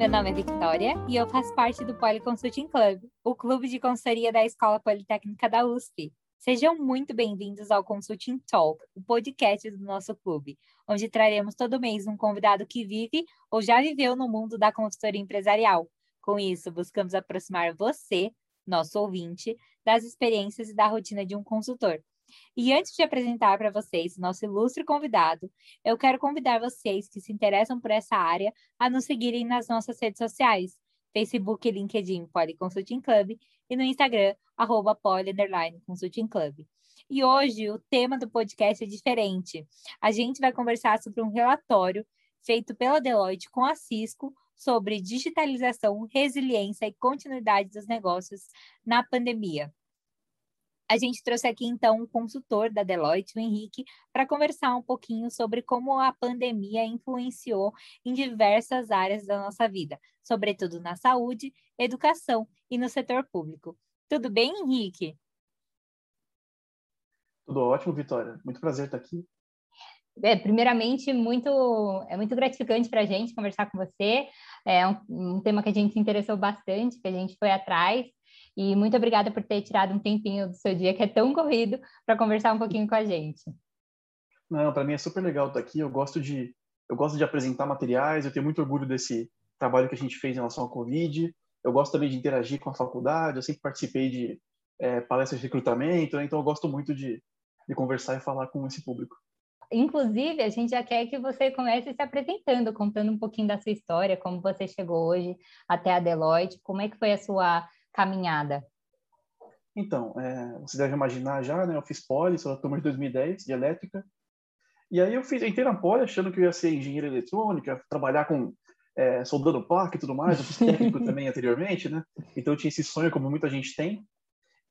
Meu nome é Victoria e eu faço parte do Poli Consulting Club, o clube de consultoria da Escola Politécnica da USP. Sejam muito bem-vindos ao Consulting Talk, o podcast do nosso clube, onde traremos todo mês um convidado que vive ou já viveu no mundo da consultoria empresarial. Com isso, buscamos aproximar você, nosso ouvinte, das experiências e da rotina de um consultor. E antes de apresentar para vocês nosso ilustre convidado, eu quero convidar vocês que se interessam por essa área a nos seguirem nas nossas redes sociais, Facebook e LinkedIn Poly Consulting Club e no Instagram, arroba. E hoje o tema do podcast é diferente. A gente vai conversar sobre um relatório feito pela Deloitte com a Cisco sobre digitalização, resiliência e continuidade dos negócios na pandemia. A gente trouxe aqui, então, um consultor da Deloitte, o Henrique, para conversar um pouquinho sobre como a pandemia influenciou em diversas áreas da nossa vida, sobretudo na saúde, educação e no setor público. Tudo bem, Henrique? Tudo ótimo, Vitória. Muito prazer estar aqui. É, primeiramente, muito, é muito gratificante para a gente conversar com você. É um, um tema que a gente se interessou bastante, que a gente foi atrás. E muito obrigada por ter tirado um tempinho do seu dia, que é tão corrido, para conversar um pouquinho com a gente. Não, para mim é super legal estar aqui. Eu gosto de eu gosto de apresentar materiais. Eu tenho muito orgulho desse trabalho que a gente fez em relação ao Covid. Eu gosto também de interagir com a faculdade. Eu sempre participei de é, palestras de recrutamento, né? então eu gosto muito de, de conversar e falar com esse público. Inclusive, a gente já quer que você comece se apresentando, contando um pouquinho da sua história, como você chegou hoje até a Deloitte, como é que foi a sua caminhada? Então, é, você deve imaginar já, né? Eu fiz poli, sou da turma de 2010, de elétrica. E aí eu fiz, entrei na poli achando que eu ia ser engenheiro eletrônico, trabalhar com é, soldando placa e tudo mais. Eu fiz técnico também anteriormente, né? Então eu tinha esse sonho, como muita gente tem.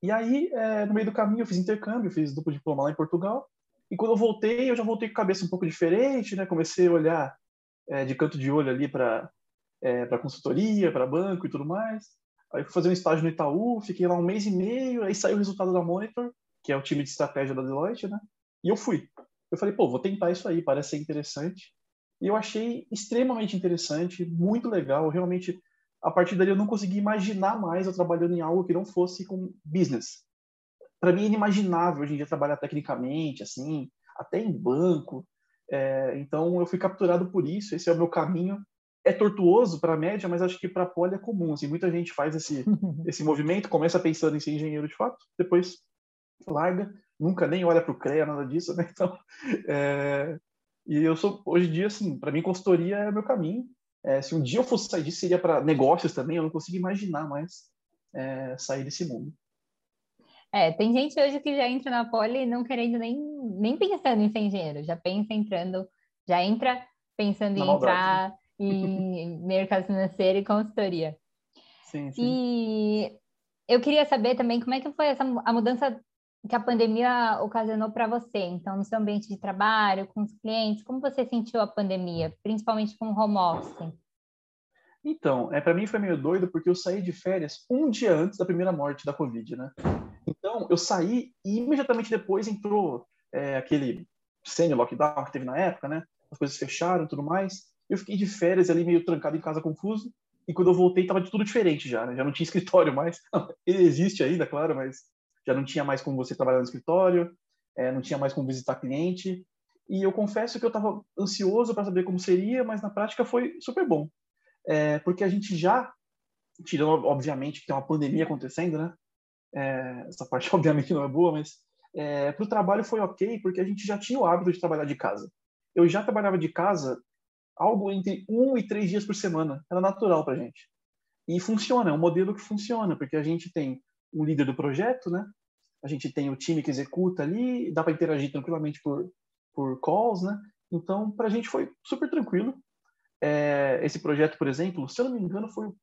E aí, é, no meio do caminho, eu fiz intercâmbio, fiz duplo diploma lá em Portugal. E quando eu voltei, eu já voltei com a cabeça um pouco diferente, né? Comecei a olhar é, de canto de olho ali para é, para consultoria, para banco e tudo mais. Aí fui fazer um estágio no Itaú, fiquei lá um mês e meio, aí saiu o resultado da Monitor, que é o time de estratégia da Deloitte, né? E eu fui. Eu falei, pô, vou tentar isso aí, parece ser interessante. E eu achei extremamente interessante, muito legal. Realmente, a partir dali eu não consegui imaginar mais eu trabalhando em algo que não fosse com business. Para mim é inimaginável hoje em dia trabalhar tecnicamente, assim, até em banco. É, então eu fui capturado por isso, esse é o meu caminho é tortuoso para a média, mas acho que para a poli é comum. Assim, muita gente faz esse, esse movimento, começa pensando em ser engenheiro de fato, depois larga, nunca nem olha para o CREA, nada disso, né? Então, é... e eu sou, hoje em dia, assim, para mim, consultoria é meu caminho. É, se um dia eu fosse sair disso, seria para negócios também, eu não consigo imaginar mais é, sair desse mundo. É, tem gente hoje que já entra na poli não querendo nem, nem pensando em ser engenheiro, já pensa entrando, já entra pensando em entrar em mercado financeiro e consultoria. Sim, sim. E eu queria saber também como é que foi essa, a mudança que a pandemia ocasionou para você. Então, no seu ambiente de trabalho, com os clientes, como você sentiu a pandemia, principalmente com o home office? Então, é para mim foi meio doido porque eu saí de férias um dia antes da primeira morte da Covid, né? Então, eu saí e imediatamente depois entrou é, aquele semi-lockdown que teve na época, né? As coisas fecharam e tudo mais. Eu fiquei de férias ali, meio trancado em casa, confuso. E quando eu voltei, tava de tudo diferente já, né? Já não tinha escritório mais. Ele existe ainda, claro, mas já não tinha mais como você trabalhar no escritório, é, não tinha mais como visitar cliente. E eu confesso que eu estava ansioso para saber como seria, mas na prática foi super bom. É, porque a gente já, tirando obviamente que tem uma pandemia acontecendo, né? É, essa parte obviamente não é boa, mas é, para o trabalho foi ok, porque a gente já tinha o hábito de trabalhar de casa. Eu já trabalhava de casa algo entre um e três dias por semana. Era natural para a gente. E funciona, é um modelo que funciona, porque a gente tem um líder do projeto, né? A gente tem o time que executa ali, dá para interagir tranquilamente por, por calls, né? Então, para a gente foi super tranquilo. É, esse projeto, por exemplo, se eu não me engano, foi o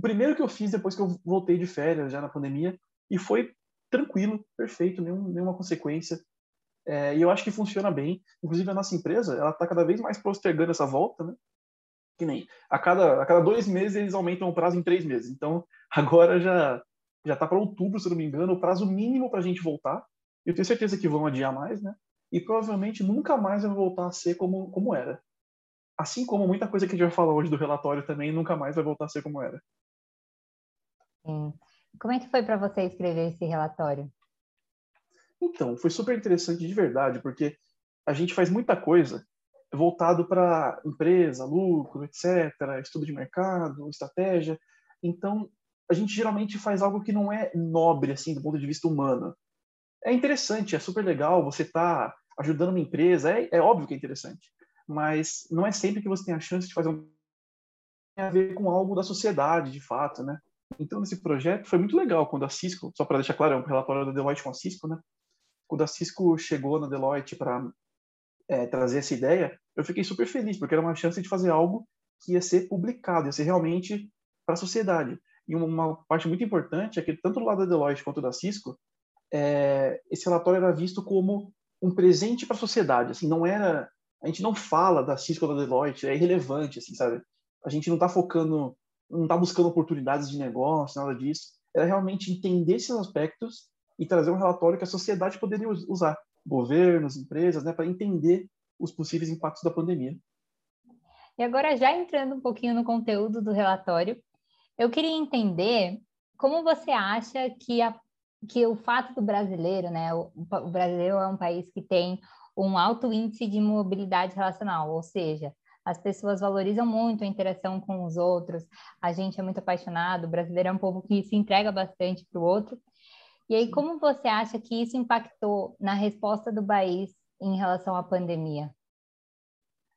primeiro que eu fiz depois que eu voltei de férias, já na pandemia, e foi tranquilo, perfeito, nenhum, nenhuma consequência. É, e eu acho que funciona bem. Inclusive, a nossa empresa ela está cada vez mais postergando essa volta, né? Que nem a cada, a cada dois meses eles aumentam o prazo em três meses. Então, agora já já está para outubro, se não me engano, o prazo mínimo para a gente voltar. Eu tenho certeza que vão adiar mais, né? E provavelmente nunca mais vai voltar a ser como, como era. assim como muita coisa que a gente vai falar hoje do relatório também nunca mais vai voltar a ser como era. Sim. Como é que foi para você escrever esse relatório? Então, foi super interessante de verdade, porque a gente faz muita coisa voltado para empresa, lucro, etc., estudo de mercado, estratégia. Então, a gente geralmente faz algo que não é nobre, assim, do ponto de vista humano. É interessante, é super legal, você está ajudando uma empresa, é, é óbvio que é interessante, mas não é sempre que você tem a chance de fazer um a ver com algo da sociedade, de fato, né? Então, nesse projeto, foi muito legal quando a Cisco, só para deixar claro, é um relatório da Deloitte com a Cisco, né? Quando a Cisco chegou na Deloitte para é, trazer essa ideia, eu fiquei super feliz, porque era uma chance de fazer algo que ia ser publicado, ia ser realmente para a sociedade. E uma parte muito importante é que, tanto do lado da Deloitte quanto da Cisco, é, esse relatório era visto como um presente para a sociedade. Assim, não era. A gente não fala da Cisco ou da Deloitte, é irrelevante, assim, sabe? A gente não está focando, não está buscando oportunidades de negócio, nada disso. Era realmente entender esses aspectos e trazer um relatório que a sociedade poderia usar, governos, empresas, né, para entender os possíveis impactos da pandemia. E agora, já entrando um pouquinho no conteúdo do relatório, eu queria entender como você acha que, a, que o fato do brasileiro, né, o, o brasileiro é um país que tem um alto índice de mobilidade relacional, ou seja, as pessoas valorizam muito a interação com os outros, a gente é muito apaixonado, o brasileiro é um povo que se entrega bastante para o outro. E aí, como você acha que isso impactou na resposta do país em relação à pandemia?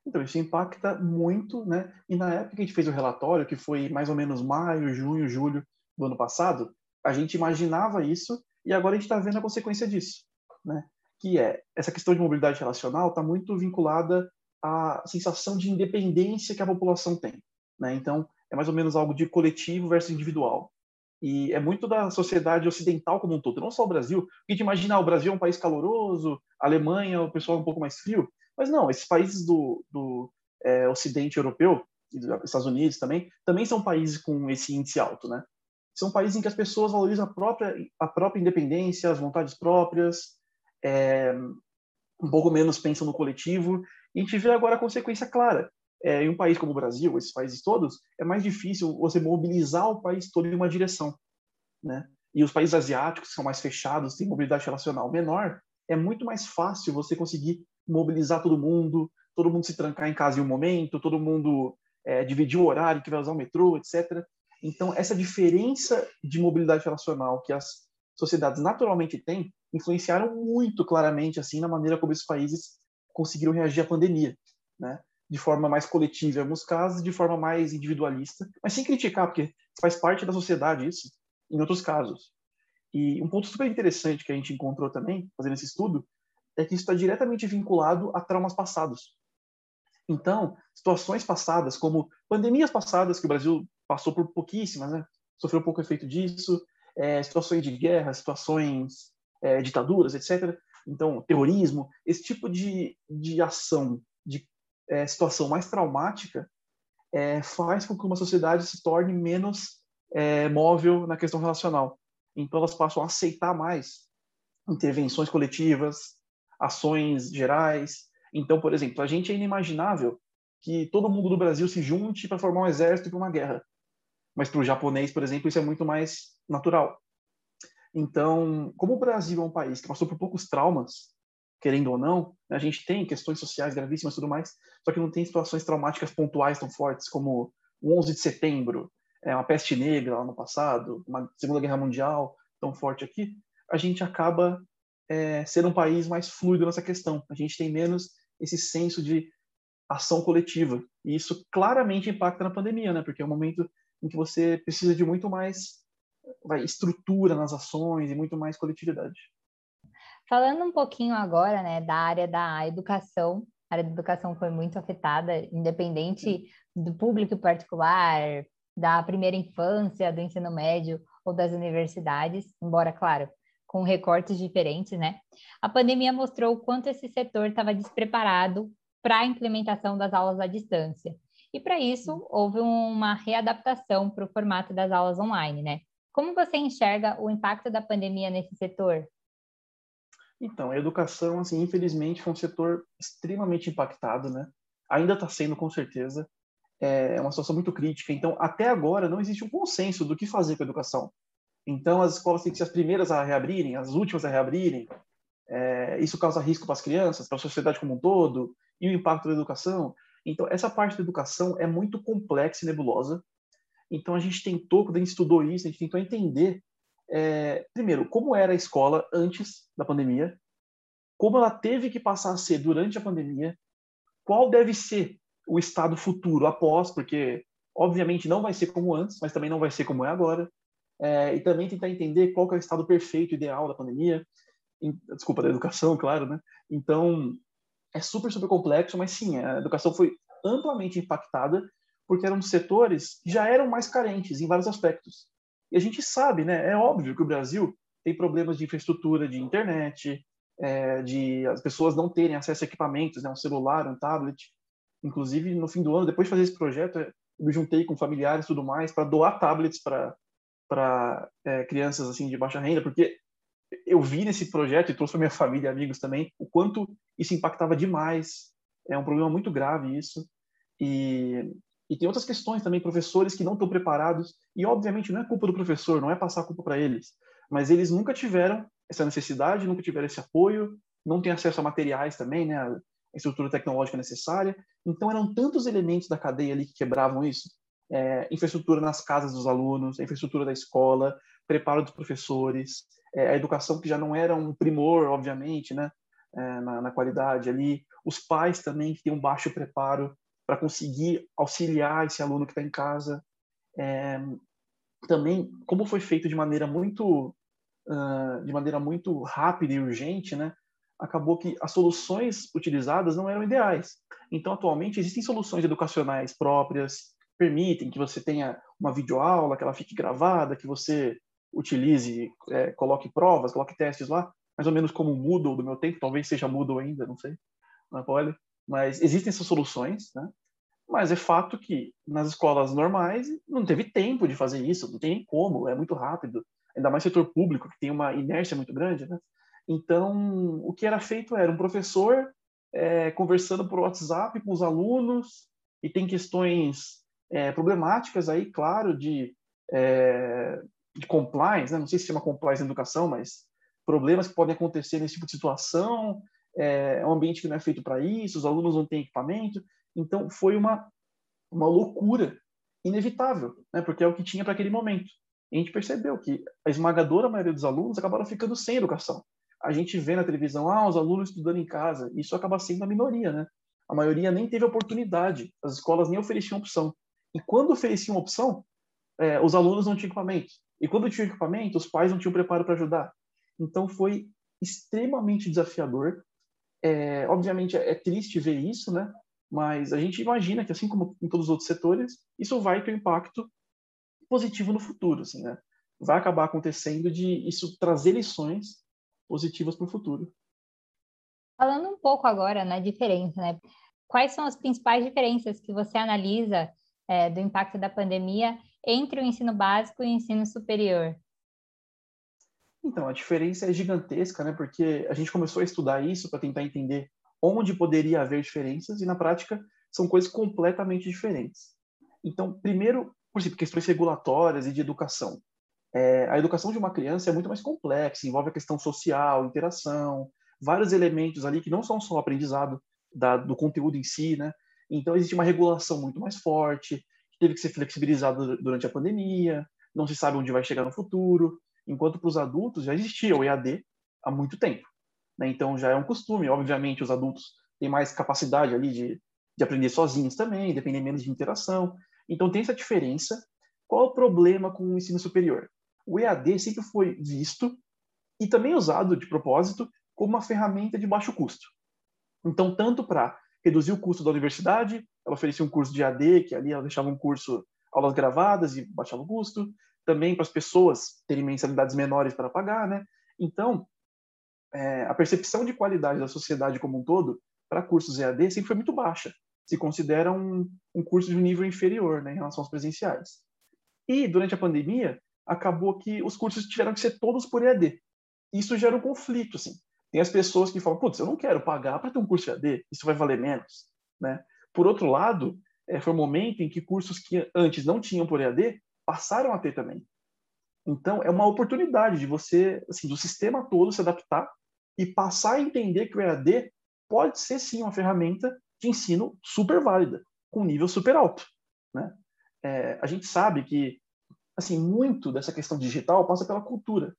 Então, isso impacta muito, né? E na época que a gente fez o relatório, que foi mais ou menos maio, junho, julho do ano passado, a gente imaginava isso e agora a gente está vendo a consequência disso, né? Que é essa questão de mobilidade relacional está muito vinculada à sensação de independência que a população tem, né? Então, é mais ou menos algo de coletivo versus individual. E é muito da sociedade ocidental como um todo, não só o Brasil. A gente imagina, ah, o Brasil é um país caloroso, a Alemanha, o pessoal é um pouco mais frio. Mas não, esses países do, do é, Ocidente europeu, dos Estados Unidos também, também são países com esse índice alto, né? São países em que as pessoas valorizam a própria, a própria independência, as vontades próprias, é, um pouco menos pensam no coletivo. E a gente vê agora a consequência clara. É, em um país como o Brasil, esses países todos, é mais difícil você mobilizar o país todo em uma direção, né? E os países asiáticos, que são mais fechados, têm mobilidade relacional menor, é muito mais fácil você conseguir mobilizar todo mundo, todo mundo se trancar em casa em um momento, todo mundo é, dividir o horário que vai usar o metrô, etc. Então, essa diferença de mobilidade relacional que as sociedades naturalmente têm influenciaram muito claramente assim na maneira como esses países conseguiram reagir à pandemia, né? De forma mais coletiva em alguns casos, de forma mais individualista, mas sem criticar, porque faz parte da sociedade isso, em outros casos. E um ponto super interessante que a gente encontrou também, fazendo esse estudo, é que isso está diretamente vinculado a traumas passados. Então, situações passadas, como pandemias passadas, que o Brasil passou por pouquíssimas, né? sofreu pouco efeito disso, é, situações de guerra, situações, é, ditaduras, etc. Então, terrorismo, esse tipo de, de ação, de é, situação mais traumática, é, faz com que uma sociedade se torne menos é, móvel na questão relacional. Então, elas passam a aceitar mais intervenções coletivas, ações gerais. Então, por exemplo, a gente é inimaginável que todo mundo do Brasil se junte para formar um exército para uma guerra. Mas para o japonês, por exemplo, isso é muito mais natural. Então, como o Brasil é um país que passou por poucos traumas, querendo ou não, a gente tem questões sociais gravíssimas e tudo mais, só que não tem situações traumáticas pontuais tão fortes como o 11 de setembro, é, uma peste negra lá no passado, uma Segunda Guerra Mundial tão forte aqui, a gente acaba é, ser um país mais fluido nessa questão. A gente tem menos esse senso de ação coletiva. E isso claramente impacta na pandemia, né? Porque é um momento em que você precisa de muito mais vai, estrutura nas ações e muito mais coletividade. Falando um pouquinho agora, né, da área da educação, a área da educação foi muito afetada, independente do público particular, da primeira infância, do ensino médio ou das universidades, embora, claro, com recortes diferentes, né? A pandemia mostrou o quanto esse setor estava despreparado para a implementação das aulas à distância. E para isso, houve uma readaptação para o formato das aulas online, né? Como você enxerga o impacto da pandemia nesse setor? Então, a educação, assim, infelizmente, foi um setor extremamente impactado, né? ainda está sendo com certeza é uma situação muito crítica. Então, até agora não existe um consenso do que fazer com a educação. Então, as escolas têm que ser as primeiras a reabrirem, as últimas a reabrirem. É, isso causa risco para as crianças, para a sociedade como um todo, e o impacto da educação. Então, essa parte da educação é muito complexa e nebulosa. Então, a gente tentou, quando a gente estudou isso, a gente tentou entender, é, primeiro, como era a escola antes da pandemia, como ela teve que passar a ser durante a pandemia, qual deve ser o estado futuro após, porque, obviamente, não vai ser como antes, mas também não vai ser como é agora. É, e também tentar entender qual é o estado perfeito, ideal da pandemia, desculpa, da educação, claro, né? Então, é super, super complexo, mas sim, a educação foi amplamente impactada porque eram setores que já eram mais carentes em vários aspectos. E a gente sabe, né? É óbvio que o Brasil tem problemas de infraestrutura, de internet, é, de as pessoas não terem acesso a equipamentos, né? Um celular, um tablet. Inclusive, no fim do ano, depois de fazer esse projeto, eu me juntei com familiares e tudo mais para doar tablets para para é, crianças assim de baixa renda, porque eu vi nesse projeto e trouxe para minha família amigos também o quanto isso impactava demais. É um problema muito grave isso. E, e tem outras questões também, professores que não estão preparados. E, obviamente, não é culpa do professor, não é passar a culpa para eles. Mas eles nunca tiveram essa necessidade, nunca tiveram esse apoio, não têm acesso a materiais também, né? A estrutura tecnológica necessária. Então, eram tantos elementos da cadeia ali que quebravam isso. É, infraestrutura nas casas dos alunos, infraestrutura da escola, preparo dos professores, é, a educação que já não era um primor, obviamente, né, é, na, na, qualidade ali, os pais também que têm um baixo preparo para conseguir auxiliar esse aluno que está em casa, é, também como foi feito de maneira muito uh, de maneira muito rápida e urgente, né, acabou que as soluções utilizadas não eram ideais. Então, atualmente existem soluções educacionais próprias, permitem que você tenha uma videoaula, que ela fique gravada, que você utilize, é, coloque provas, coloque testes lá, mais ou menos como o Moodle do meu tempo, talvez seja Moodle ainda, não sei, na Poli, mas existem essas soluções, né? Mas é fato que nas escolas normais não teve tempo de fazer isso, não tem como, é muito rápido, ainda mais setor público, que tem uma inércia muito grande, né? Então, o que era feito era um professor é, conversando por WhatsApp com os alunos, e tem questões é, problemáticas aí, claro, de é, de compliance, né? não sei se chama compliance na educação, mas problemas que podem acontecer nesse tipo de situação, é, é um ambiente que não é feito para isso, os alunos não têm equipamento, então foi uma, uma loucura inevitável, né? porque é o que tinha para aquele momento. E a gente percebeu que a esmagadora maioria dos alunos acabaram ficando sem educação. A gente vê na televisão, ah, os alunos estudando em casa, isso acaba sendo a minoria, né? A maioria nem teve oportunidade, as escolas nem ofereciam opção. E quando ofereciam opção, é, os alunos não tinham equipamento. E quando tinha equipamento, os pais não tinham preparo para ajudar. Então foi extremamente desafiador. É, obviamente é triste ver isso, né? Mas a gente imagina que assim como em todos os outros setores, isso vai ter um impacto positivo no futuro, assim, né? Vai acabar acontecendo de isso trazer lições positivas para o futuro. Falando um pouco agora na diferença, né? Quais são as principais diferenças que você analisa é, do impacto da pandemia entre o ensino básico e o ensino superior? Então, a diferença é gigantesca, né? Porque a gente começou a estudar isso para tentar entender onde poderia haver diferenças e, na prática, são coisas completamente diferentes. Então, primeiro, por exemplo, questões regulatórias e de educação. É, a educação de uma criança é muito mais complexa, envolve a questão social, interação, vários elementos ali que não são só o aprendizado da, do conteúdo em si, né? Então, existe uma regulação muito mais forte, teve que ser flexibilizado durante a pandemia, não se sabe onde vai chegar no futuro, enquanto para os adultos já existia o EAD há muito tempo. Né? Então já é um costume, obviamente os adultos têm mais capacidade ali de, de aprender sozinhos também, dependem menos de interação. Então tem essa diferença. Qual o problema com o ensino superior? O EAD sempre foi visto e também usado de propósito como uma ferramenta de baixo custo. Então, tanto para reduzir o custo da universidade, ela oferecia um curso de AD, que ali ela deixava um curso, aulas gravadas e baixava o custo, também para as pessoas terem mensalidades menores para pagar, né? Então, é, a percepção de qualidade da sociedade como um todo para cursos EAD sempre foi muito baixa. Se considera um, um curso de um nível inferior né, em relação aos presenciais. E, durante a pandemia, acabou que os cursos tiveram que ser todos por EAD. Isso gera um conflito, assim. Tem as pessoas que falam, putz, eu não quero pagar para ter um curso de AD, isso vai valer menos, né? Por outro lado, é, foi um momento em que cursos que antes não tinham por EAD passaram a ter também. Então, é uma oportunidade de você, assim, do sistema todo se adaptar e passar a entender que o EAD pode ser sim uma ferramenta de ensino super válida, com nível super alto, né? É, a gente sabe que, assim, muito dessa questão digital passa pela cultura.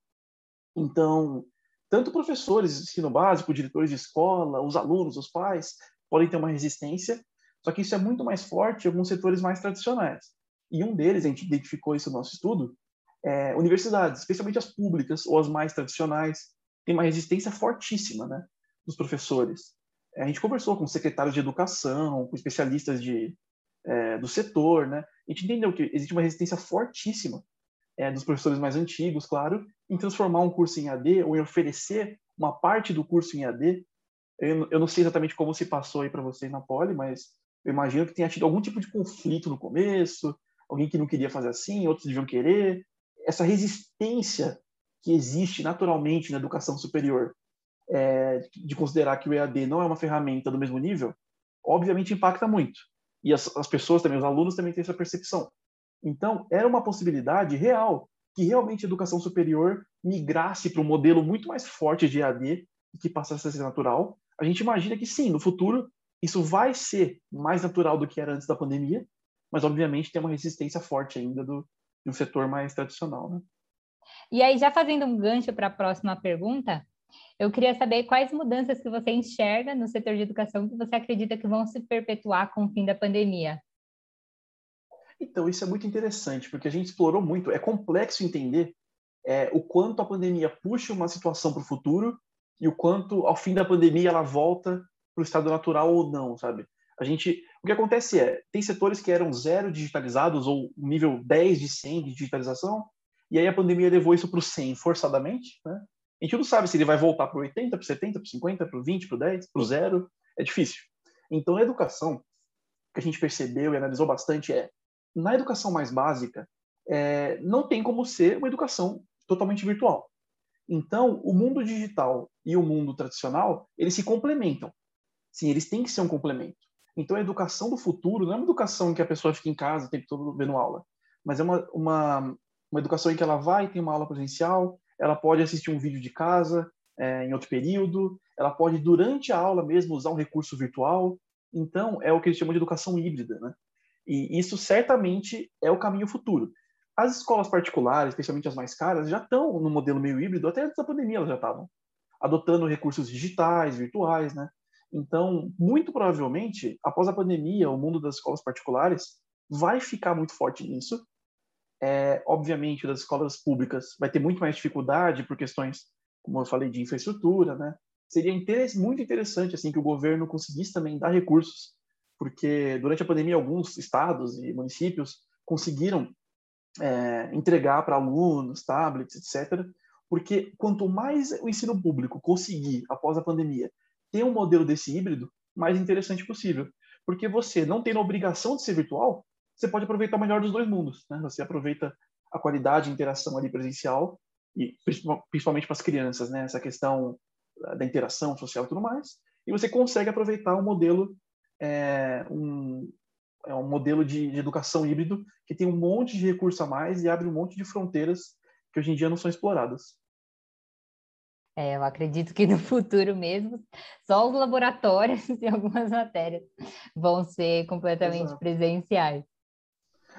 Então, tanto professores de ensino básico, diretores de escola, os alunos, os pais, podem ter uma resistência, só que isso é muito mais forte em alguns setores mais tradicionais. E um deles, a gente identificou isso no nosso estudo, é universidades, especialmente as públicas ou as mais tradicionais, tem uma resistência fortíssima, né, dos professores. É, a gente conversou com secretários de educação, com especialistas de, é, do setor, né, a gente entendeu que existe uma resistência fortíssima é, dos professores mais antigos, claro, em transformar um curso em AD ou em oferecer uma parte do curso em AD. Eu, eu não sei exatamente como se passou aí para vocês na Poli, mas eu imagino que tenha tido algum tipo de conflito no começo, alguém que não queria fazer assim, outros deviam querer. Essa resistência que existe naturalmente na educação superior é, de considerar que o EAD não é uma ferramenta do mesmo nível, obviamente impacta muito. E as, as pessoas também, os alunos também têm essa percepção. Então, era uma possibilidade real que realmente a educação superior migrasse para um modelo muito mais forte de EAD e que passasse a ser natural. A gente imagina que sim, no futuro isso vai ser mais natural do que era antes da pandemia, mas obviamente tem uma resistência forte ainda do, do setor mais tradicional, né? E aí, já fazendo um gancho para a próxima pergunta, eu queria saber quais mudanças que você enxerga no setor de educação que você acredita que vão se perpetuar com o fim da pandemia. Então, isso é muito interessante, porque a gente explorou muito. É complexo entender é, o quanto a pandemia puxa uma situação para o futuro e o quanto, ao fim da pandemia, ela volta para o estado natural ou não, sabe? A gente, o que acontece é, tem setores que eram zero digitalizados ou nível 10 de 100 de digitalização, e aí a pandemia levou isso para o 100 forçadamente, né? A gente não sabe se ele vai voltar para o 80, para o 70, para o 50, para o 20, para o 10, para o zero. É difícil. Então, na educação, o que a gente percebeu e analisou bastante é na educação mais básica, é, não tem como ser uma educação totalmente virtual. Então, o mundo digital e o mundo tradicional, eles se complementam. Sim, eles têm que ser um complemento. Então, a educação do futuro não é uma educação que a pessoa fica em casa o tempo todo vendo aula, mas é uma, uma, uma educação em que ela vai ter uma aula presencial, ela pode assistir um vídeo de casa é, em outro período, ela pode, durante a aula mesmo, usar um recurso virtual. Então, é o que eles chamam de educação híbrida, né? E isso certamente é o caminho futuro. As escolas particulares, especialmente as mais caras, já estão no modelo meio híbrido, até antes da pandemia elas já estavam, adotando recursos digitais, virtuais, né? Então, muito provavelmente, após a pandemia, o mundo das escolas particulares vai ficar muito forte nisso. É, obviamente, das escolas públicas vai ter muito mais dificuldade por questões, como eu falei, de infraestrutura, né? Seria muito interessante assim que o governo conseguisse também dar recursos porque durante a pandemia alguns estados e municípios conseguiram é, entregar para alunos tablets, etc. Porque quanto mais o ensino público conseguir, após a pandemia, ter um modelo desse híbrido, mais interessante possível. Porque você, não tendo a obrigação de ser virtual, você pode aproveitar o melhor dos dois mundos. Né? Você aproveita a qualidade de interação ali presencial, e principalmente para as crianças, né? essa questão da interação social e tudo mais, e você consegue aproveitar o modelo é um, é um modelo de, de, educação híbrido que tem um monte de recurso a mais e abre um monte de fronteiras que hoje em dia não são exploradas. É, eu acredito que no futuro mesmo, só os laboratórios e algumas matérias vão ser completamente Exato. presenciais.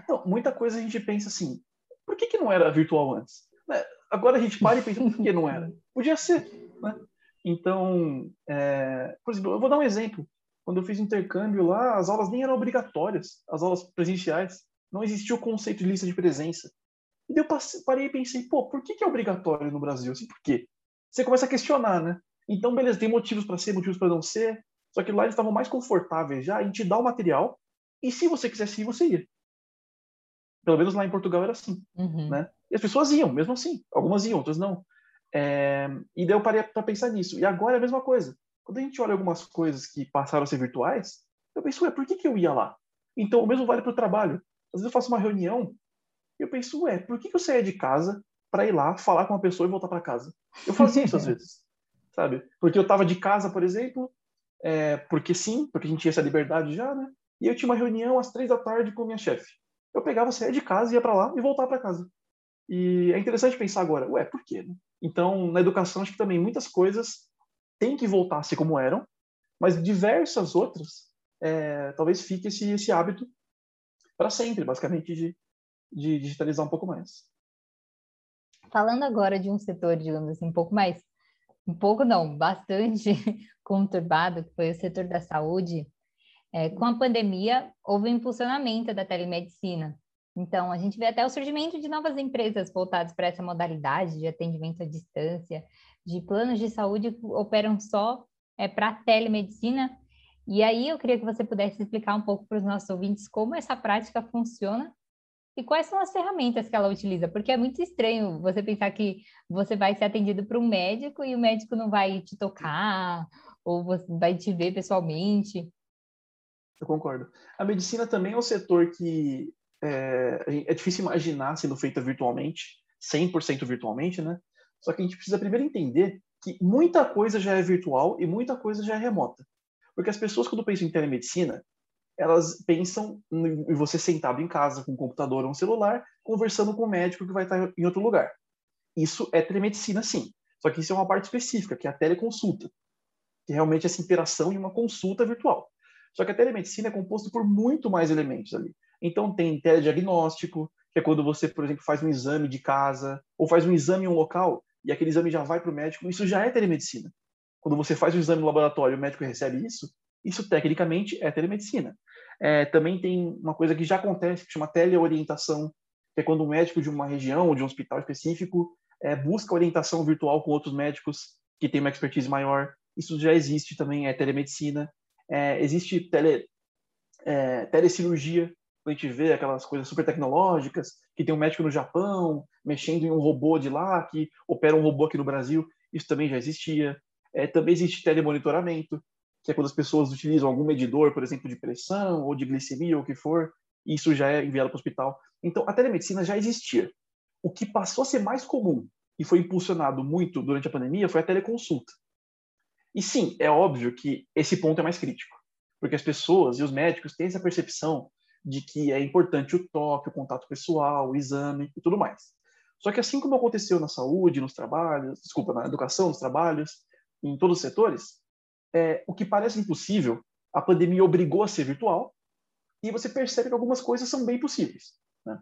Não, muita coisa a gente pensa assim, por que, que não era virtual antes? Né, agora a gente para e pensa, por que não era? Podia ser, né? Então, é, por exemplo, eu vou dar um exemplo. Quando eu fiz intercâmbio lá, as aulas nem eram obrigatórias, as aulas presenciais. Não existia o conceito de lista de presença. E eu parei e pensei, pô, por que, que é obrigatório no Brasil? Assim, por quê? Você começa a questionar, né? Então, beleza, tem motivos para ser, motivos para não ser. Só que lá eles estavam mais confortáveis já em te dar o material. E se você quisesse ir, você ia. Pelo menos lá em Portugal era assim, uhum. né? E as pessoas iam, mesmo assim. Algumas iam, outras não. É... E daí eu parei para pensar nisso. E agora é a mesma coisa. Quando a gente olha algumas coisas que passaram a ser virtuais, eu penso, ué, por que, que eu ia lá? Então, o mesmo vale para o trabalho. Às vezes eu faço uma reunião e eu penso, ué, por que, que eu saía de casa para ir lá falar com uma pessoa e voltar para casa? Eu fazia isso às vezes, sabe? Porque eu estava de casa, por exemplo, é, porque sim, porque a gente tinha essa liberdade já, né? e eu tinha uma reunião às três da tarde com minha chefe. Eu pegava, saia de casa, ia para lá e voltava para casa. E é interessante pensar agora, ué, por quê? Né? Então, na educação, acho que também muitas coisas têm que voltar a ser como eram, mas diversas outras, é, talvez fique esse, esse hábito para sempre, basicamente, de, de digitalizar um pouco mais. Falando agora de um setor, digamos assim, um pouco mais, um pouco não, bastante conturbado, que foi o setor da saúde, é, com a pandemia houve um impulsionamento da telemedicina. Então, a gente vê até o surgimento de novas empresas voltadas para essa modalidade de atendimento à distância, de planos de saúde que operam só é, para telemedicina. E aí eu queria que você pudesse explicar um pouco para os nossos ouvintes como essa prática funciona e quais são as ferramentas que ela utiliza, porque é muito estranho você pensar que você vai ser atendido por um médico e o médico não vai te tocar ou vai te ver pessoalmente. Eu concordo. A medicina também é um setor que é, é difícil imaginar sendo feita virtualmente, 100% virtualmente, né? Só que a gente precisa primeiro entender que muita coisa já é virtual e muita coisa já é remota. Porque as pessoas, quando pensam em telemedicina, elas pensam em você sentado em casa com um computador ou um celular, conversando com o médico que vai estar em outro lugar. Isso é telemedicina, sim. Só que isso é uma parte específica, que é a teleconsulta, que é realmente essa interação e uma consulta virtual. Só que a telemedicina é composta por muito mais elementos ali. Então tem telediagnóstico, que é quando você, por exemplo, faz um exame de casa, ou faz um exame em um local, e aquele exame já vai para o médico, isso já é telemedicina. Quando você faz um exame no laboratório o médico recebe isso, isso tecnicamente é telemedicina. É, também tem uma coisa que já acontece, que chama teleorientação, que é quando um médico de uma região ou de um hospital específico é, busca orientação virtual com outros médicos que têm uma expertise maior. Isso já existe também, é telemedicina. É, existe tele, é, telecirurgia, a gente vê aquelas coisas super tecnológicas, que tem um médico no Japão mexendo em um robô de lá, que opera um robô aqui no Brasil, isso também já existia. É, também existe telemonitoramento, que é quando as pessoas utilizam algum medidor, por exemplo, de pressão ou de glicemia ou o que for, e isso já é enviado para o hospital. Então, a telemedicina já existia. O que passou a ser mais comum e foi impulsionado muito durante a pandemia foi a teleconsulta. E sim, é óbvio que esse ponto é mais crítico, porque as pessoas e os médicos têm essa percepção de que é importante o toque, o contato pessoal, o exame e tudo mais. Só que assim como aconteceu na saúde, nos trabalhos, desculpa, na educação, nos trabalhos, em todos os setores, é, o que parece impossível, a pandemia obrigou a ser virtual, e você percebe que algumas coisas são bem possíveis. Né?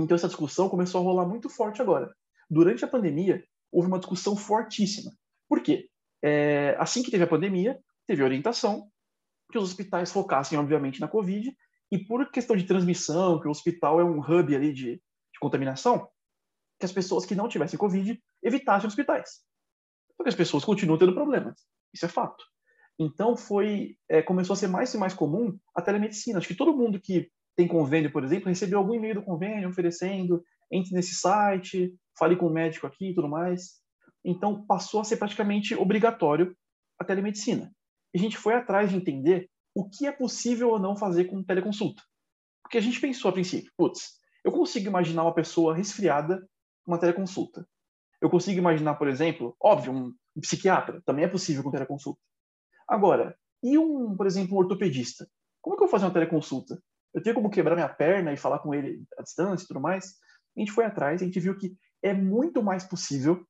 Então, essa discussão começou a rolar muito forte agora. Durante a pandemia, houve uma discussão fortíssima. Por quê? É, assim que teve a pandemia, teve orientação que os hospitais focassem, obviamente, na Covid, e por questão de transmissão, que o hospital é um hub ali de, de contaminação, que as pessoas que não tivessem Covid evitassem hospitais. Porque as pessoas continuam tendo problemas. Isso é fato. Então foi é, começou a ser mais e mais comum a telemedicina. Acho que todo mundo que tem convênio, por exemplo, recebeu algum e-mail do convênio oferecendo, entre nesse site, fale com o médico aqui e tudo mais. Então passou a ser praticamente obrigatório a telemedicina. A gente foi atrás de entender o que é possível ou não fazer com teleconsulta. Porque a gente pensou a princípio, putz, eu consigo imaginar uma pessoa resfriada com uma teleconsulta. Eu consigo imaginar, por exemplo, óbvio, um psiquiatra, também é possível com teleconsulta. Agora, e um, por exemplo, um ortopedista? Como que eu vou fazer uma teleconsulta? Eu tenho como quebrar minha perna e falar com ele à distância e tudo mais? A gente foi atrás, a gente viu que é muito mais possível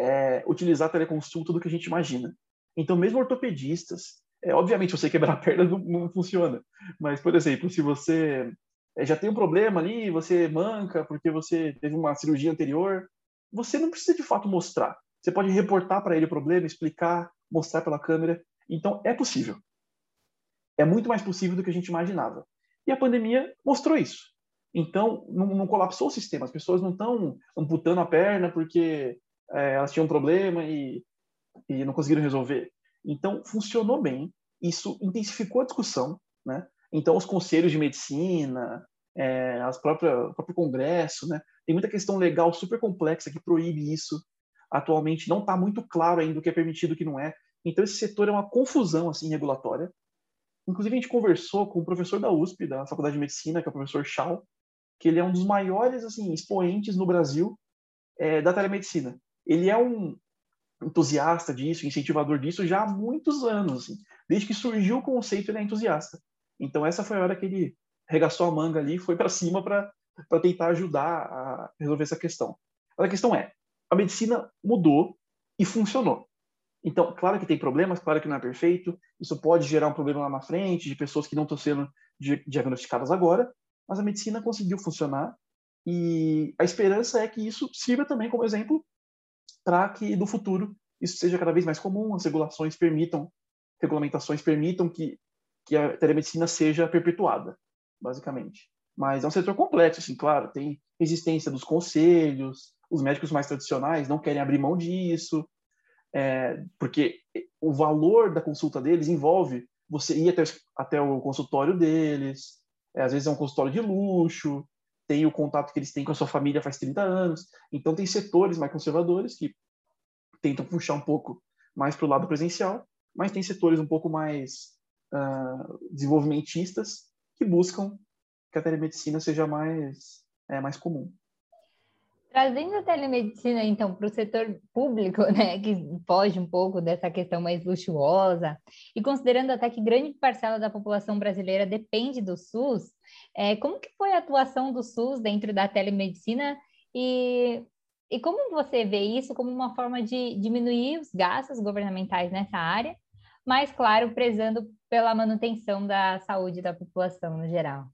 é, utilizar a teleconsulta do que a gente imagina. Então, mesmo ortopedistas, é, obviamente, você quebrar a perna não, não, funciona. Mas, por exemplo, se você é, já tem um problema ali, você manca porque você teve uma cirurgia anterior, você não precisa de fato mostrar. Você pode reportar para ele o problema, explicar, mostrar pela câmera. Então, é possível. É muito mais possível do que a gente imaginava. E a pandemia mostrou isso. Então, não, não colapsou o sistema. As pessoas não estão amputando a perna porque é, elas tinham um problema e, e não conseguiram resolver. Então, funcionou bem. Isso intensificou a discussão. Né? Então, os conselhos de medicina, é, as próprias, o próprio congresso, né? tem muita questão legal super complexa que proíbe isso atualmente não está muito claro ainda o que é permitido e o que não é. Então esse setor é uma confusão assim regulatória. Inclusive a gente conversou com o professor da USP, da Faculdade de Medicina, que é o professor Chau, que ele é um dos maiores assim expoentes no Brasil é, da telemedicina. Ele é um entusiasta disso, incentivador disso já há muitos anos. Assim. Desde que surgiu o conceito, ele é entusiasta. Então essa foi a hora que ele regaçou a manga ali foi para cima para tentar ajudar a resolver essa questão. Mas a questão é, a medicina mudou e funcionou. Então, claro que tem problemas, claro que não é perfeito, isso pode gerar um problema lá na frente, de pessoas que não estão sendo diagnosticadas agora, mas a medicina conseguiu funcionar e a esperança é que isso sirva também como exemplo para que no futuro isso seja cada vez mais comum, as regulações permitam, regulamentações permitam que, que a telemedicina seja perpetuada, basicamente. Mas é um setor complexo, assim, claro, tem resistência dos conselhos, os médicos mais tradicionais não querem abrir mão disso, é, porque o valor da consulta deles envolve você ir até, até o consultório deles, é, às vezes é um consultório de luxo, tem o contato que eles têm com a sua família faz 30 anos, então tem setores mais conservadores que tentam puxar um pouco mais para o lado presencial, mas tem setores um pouco mais uh, desenvolvimentistas que buscam que a telemedicina seja mais, é, mais comum. Trazendo a telemedicina, então, para o setor público, né, que foge um pouco dessa questão mais luxuosa, e considerando até que grande parcela da população brasileira depende do SUS, é, como que foi a atuação do SUS dentro da telemedicina e, e como você vê isso como uma forma de diminuir os gastos governamentais nessa área, mas, claro, prezando pela manutenção da saúde da população no geral?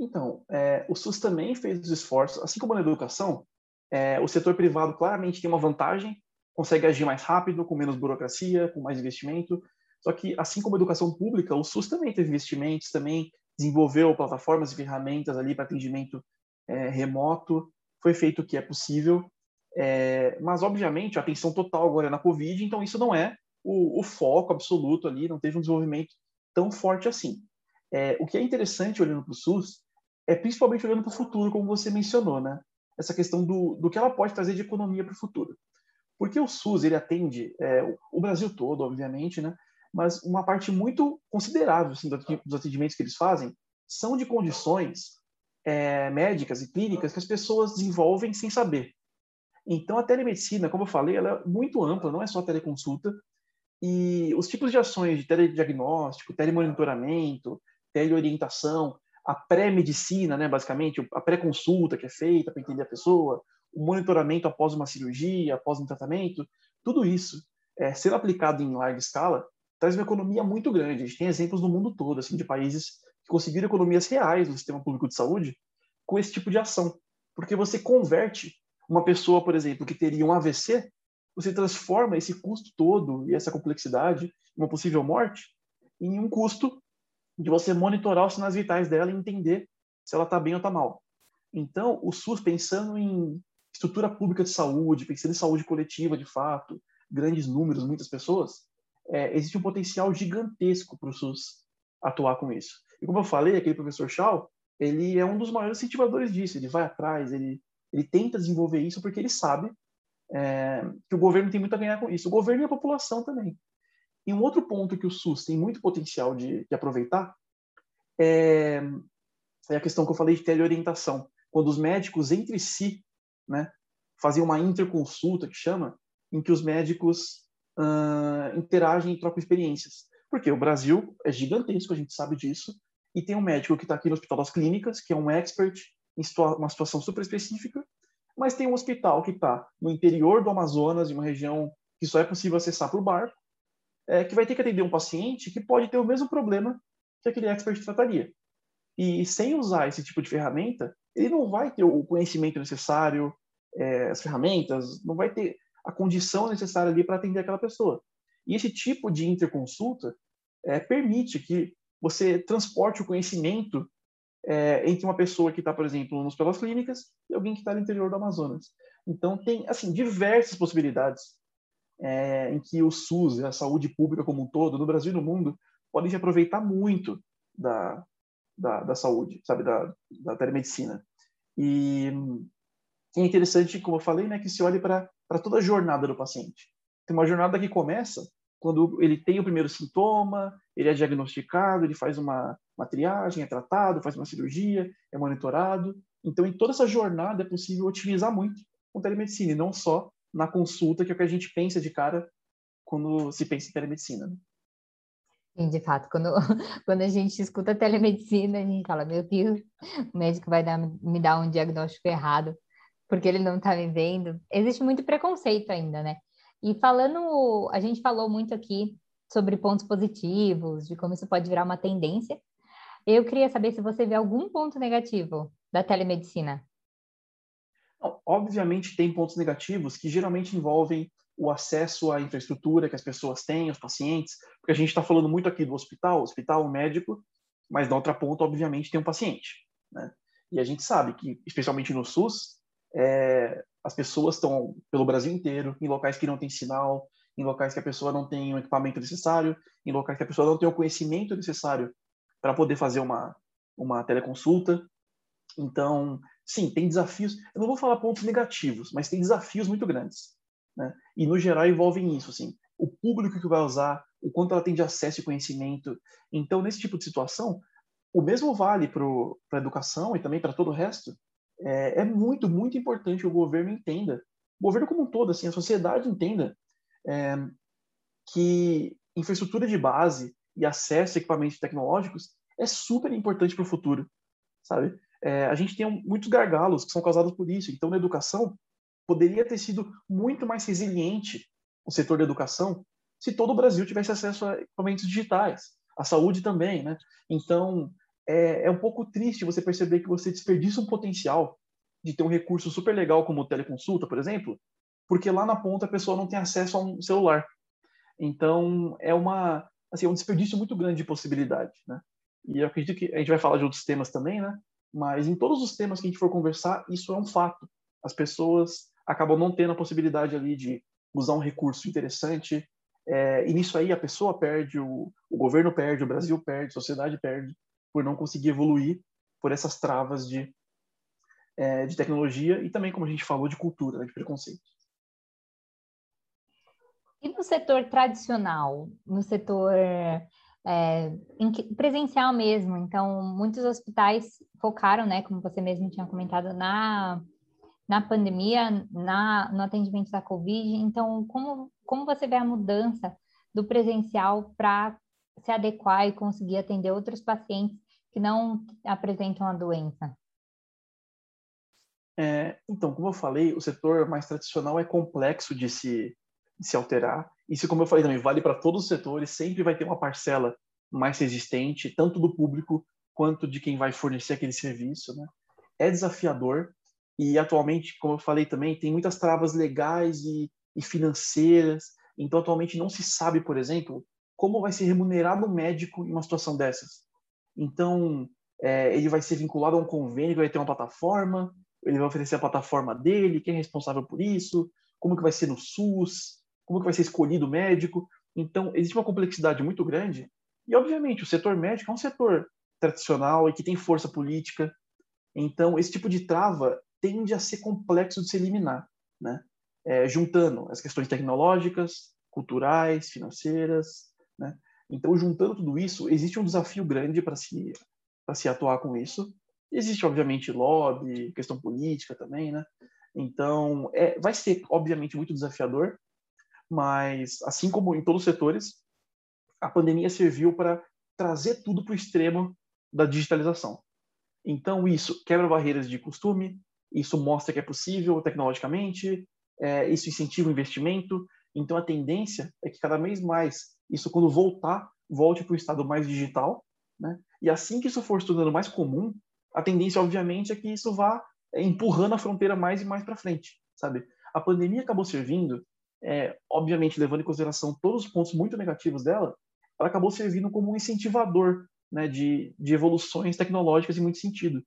Então, é, o SUS também fez os esforços, assim como na educação, é, o setor privado claramente tem uma vantagem, consegue agir mais rápido, com menos burocracia, com mais investimento. Só que, assim como a educação pública, o SUS também teve investimentos, também desenvolveu plataformas e ferramentas ali para atendimento é, remoto. Foi feito o que é possível, é, mas obviamente a atenção total agora é na Covid, então isso não é o, o foco absoluto ali, não teve um desenvolvimento tão forte assim. É, o que é interessante olhando para o SUS é principalmente olhando para o futuro, como você mencionou, né? Essa questão do, do que ela pode trazer de economia para o futuro. Porque o SUS, ele atende é, o Brasil todo, obviamente, né? Mas uma parte muito considerável assim, dos atendimentos que eles fazem são de condições é, médicas e clínicas que as pessoas desenvolvem sem saber. Então, a telemedicina, como eu falei, ela é muito ampla, não é só teleconsulta. E os tipos de ações de telediagnóstico, telemonitoramento, teleorientação, a pré-medicina, né, basicamente, a pré-consulta que é feita para entender a pessoa, o monitoramento após uma cirurgia, após um tratamento, tudo isso, é, sendo aplicado em larga escala, traz uma economia muito grande. A gente tem exemplos no mundo todo, assim, de países que conseguiram economias reais no sistema público de saúde com esse tipo de ação. Porque você converte uma pessoa, por exemplo, que teria um AVC, você transforma esse custo todo e essa complexidade, uma possível morte, em um custo de você monitorar os sinais vitais dela e entender se ela está bem ou está mal. Então, o SUS, pensando em estrutura pública de saúde, pensando em saúde coletiva de fato, grandes números, muitas pessoas, é, existe um potencial gigantesco para o SUS atuar com isso. E como eu falei, aquele professor Shaw, ele é um dos maiores incentivadores disso, ele vai atrás, ele, ele tenta desenvolver isso porque ele sabe é, que o governo tem muito a ganhar com isso. O governo e a população também. E um outro ponto que o SUS tem muito potencial de, de aproveitar é, é, a questão que eu falei de teleorientação. Quando os médicos entre si né, faziam uma interconsulta, que chama, em que os médicos uh, interagem e trocam experiências. Porque o Brasil é gigantesco, a gente sabe disso, e tem um médico que está aqui no Hospital das Clínicas, que é um expert em situa uma situação super específica, mas tem um hospital que está no interior do Amazonas, em uma região que só é possível acessar por barco, é, que vai ter que atender um paciente que pode ter o mesmo problema que aquele expert trataria. E sem usar esse tipo de ferramenta, ele não vai ter o conhecimento necessário, é, as ferramentas, não vai ter a condição necessária ali para atender aquela pessoa. E esse tipo de interconsulta é, permite que você transporte o conhecimento é, entre uma pessoa que está, por exemplo, nos pelas clínicas e alguém que está no interior do Amazonas. Então tem assim diversas possibilidades é, em que o SUS, a saúde pública como um todo, no Brasil e no mundo, podem se aproveitar muito da, da, da saúde, sabe, da, da telemedicina. E é interessante, como eu falei, né, que se olhe para toda a jornada do paciente. Tem uma jornada que começa quando ele tem o primeiro sintoma, ele é diagnosticado, ele faz uma, uma triagem, é tratado, faz uma cirurgia, é monitorado. Então, em toda essa jornada é possível otimizar muito com telemedicina, e não só na consulta, que é o que a gente pensa de cara quando se pensa em telemedicina. Né? Sim, de fato, quando, quando a gente escuta telemedicina, a gente fala, meu Deus, o médico vai dar, me dar um diagnóstico errado, porque ele não está me vendo. Existe muito preconceito ainda, né? E falando, a gente falou muito aqui sobre pontos positivos, de como isso pode virar uma tendência. Eu queria saber se você vê algum ponto negativo da telemedicina. Obviamente tem pontos negativos que geralmente envolvem o acesso à infraestrutura que as pessoas têm, os pacientes, porque a gente está falando muito aqui do hospital, hospital, médico, mas na outra ponta, obviamente, tem um paciente. Né? E a gente sabe que, especialmente no SUS, é, as pessoas estão pelo Brasil inteiro, em locais que não tem sinal, em locais que a pessoa não tem o equipamento necessário, em locais que a pessoa não tem o conhecimento necessário para poder fazer uma, uma teleconsulta. Então, sim, tem desafios. Eu não vou falar pontos negativos, mas tem desafios muito grandes. Né? E, no geral, envolvem isso, assim, o público que vai usar, o quanto ela tem de acesso e conhecimento. Então, nesse tipo de situação, o mesmo vale para a educação e também para todo o resto. É, é, muito, muito importante que o governo entenda, o governo como um todo, assim, a sociedade entenda é, que infraestrutura de base e acesso a equipamentos tecnológicos é super importante para o futuro, sabe? É, a gente tem muitos gargalos que são causados por isso. Então, na educação, poderia ter sido muito mais resiliente o setor da educação se todo o Brasil tivesse acesso a equipamentos digitais, a saúde também, né? Então, é, é um pouco triste você perceber que você desperdiça um potencial de ter um recurso super legal como teleconsulta, por exemplo, porque lá na ponta a pessoa não tem acesso a um celular. Então, é uma assim, é um desperdício muito grande de possibilidade, né? E eu acredito que a gente vai falar de outros temas também, né? Mas em todos os temas que a gente for conversar, isso é um fato. As pessoas acabam não tendo a possibilidade ali de usar um recurso interessante. É, e nisso aí a pessoa perde, o, o governo perde, o Brasil perde, a sociedade perde, por não conseguir evoluir por essas travas de, é, de tecnologia e também, como a gente falou, de cultura, né, de preconceito. E no setor tradicional, no setor é, presencial mesmo, então muitos hospitais focaram, né, como você mesmo tinha comentado, na na pandemia, na, no atendimento da Covid. Então, como, como você vê a mudança do presencial para se adequar e conseguir atender outros pacientes que não apresentam a doença? É, então, como eu falei, o setor mais tradicional é complexo de se, de se alterar. Isso, como eu falei também, vale para todos os setores. Sempre vai ter uma parcela mais resistente, tanto do público quanto de quem vai fornecer aquele serviço. Né? É desafiador, e atualmente, como eu falei também, tem muitas travas legais e, e financeiras. Então, atualmente não se sabe, por exemplo, como vai ser remunerado um médico em uma situação dessas. Então, é, ele vai ser vinculado a um convênio, vai ter uma plataforma, ele vai oferecer a plataforma dele, quem é responsável por isso, como que vai ser no SUS, como que vai ser escolhido o médico. Então, existe uma complexidade muito grande. E, obviamente, o setor médico é um setor tradicional e que tem força política. Então, esse tipo de trava tende a ser complexo de se eliminar, né? É, juntando as questões tecnológicas, culturais, financeiras, né? Então, juntando tudo isso, existe um desafio grande para se se atuar com isso. Existe, obviamente, lobby, questão política também, né? Então, é, vai ser, obviamente, muito desafiador, mas, assim como em todos os setores, a pandemia serviu para trazer tudo para o extremo da digitalização. Então, isso quebra barreiras de costume, isso mostra que é possível tecnologicamente, é, isso incentiva o investimento. Então, a tendência é que cada vez mais isso, quando voltar, volte para o estado mais digital. Né? E assim que isso for se tornando mais comum, a tendência, obviamente, é que isso vá é, empurrando a fronteira mais e mais para frente, sabe? A pandemia acabou servindo, é, obviamente, levando em consideração todos os pontos muito negativos dela, ela acabou servindo como um incentivador né, de, de evoluções tecnológicas em muito sentido.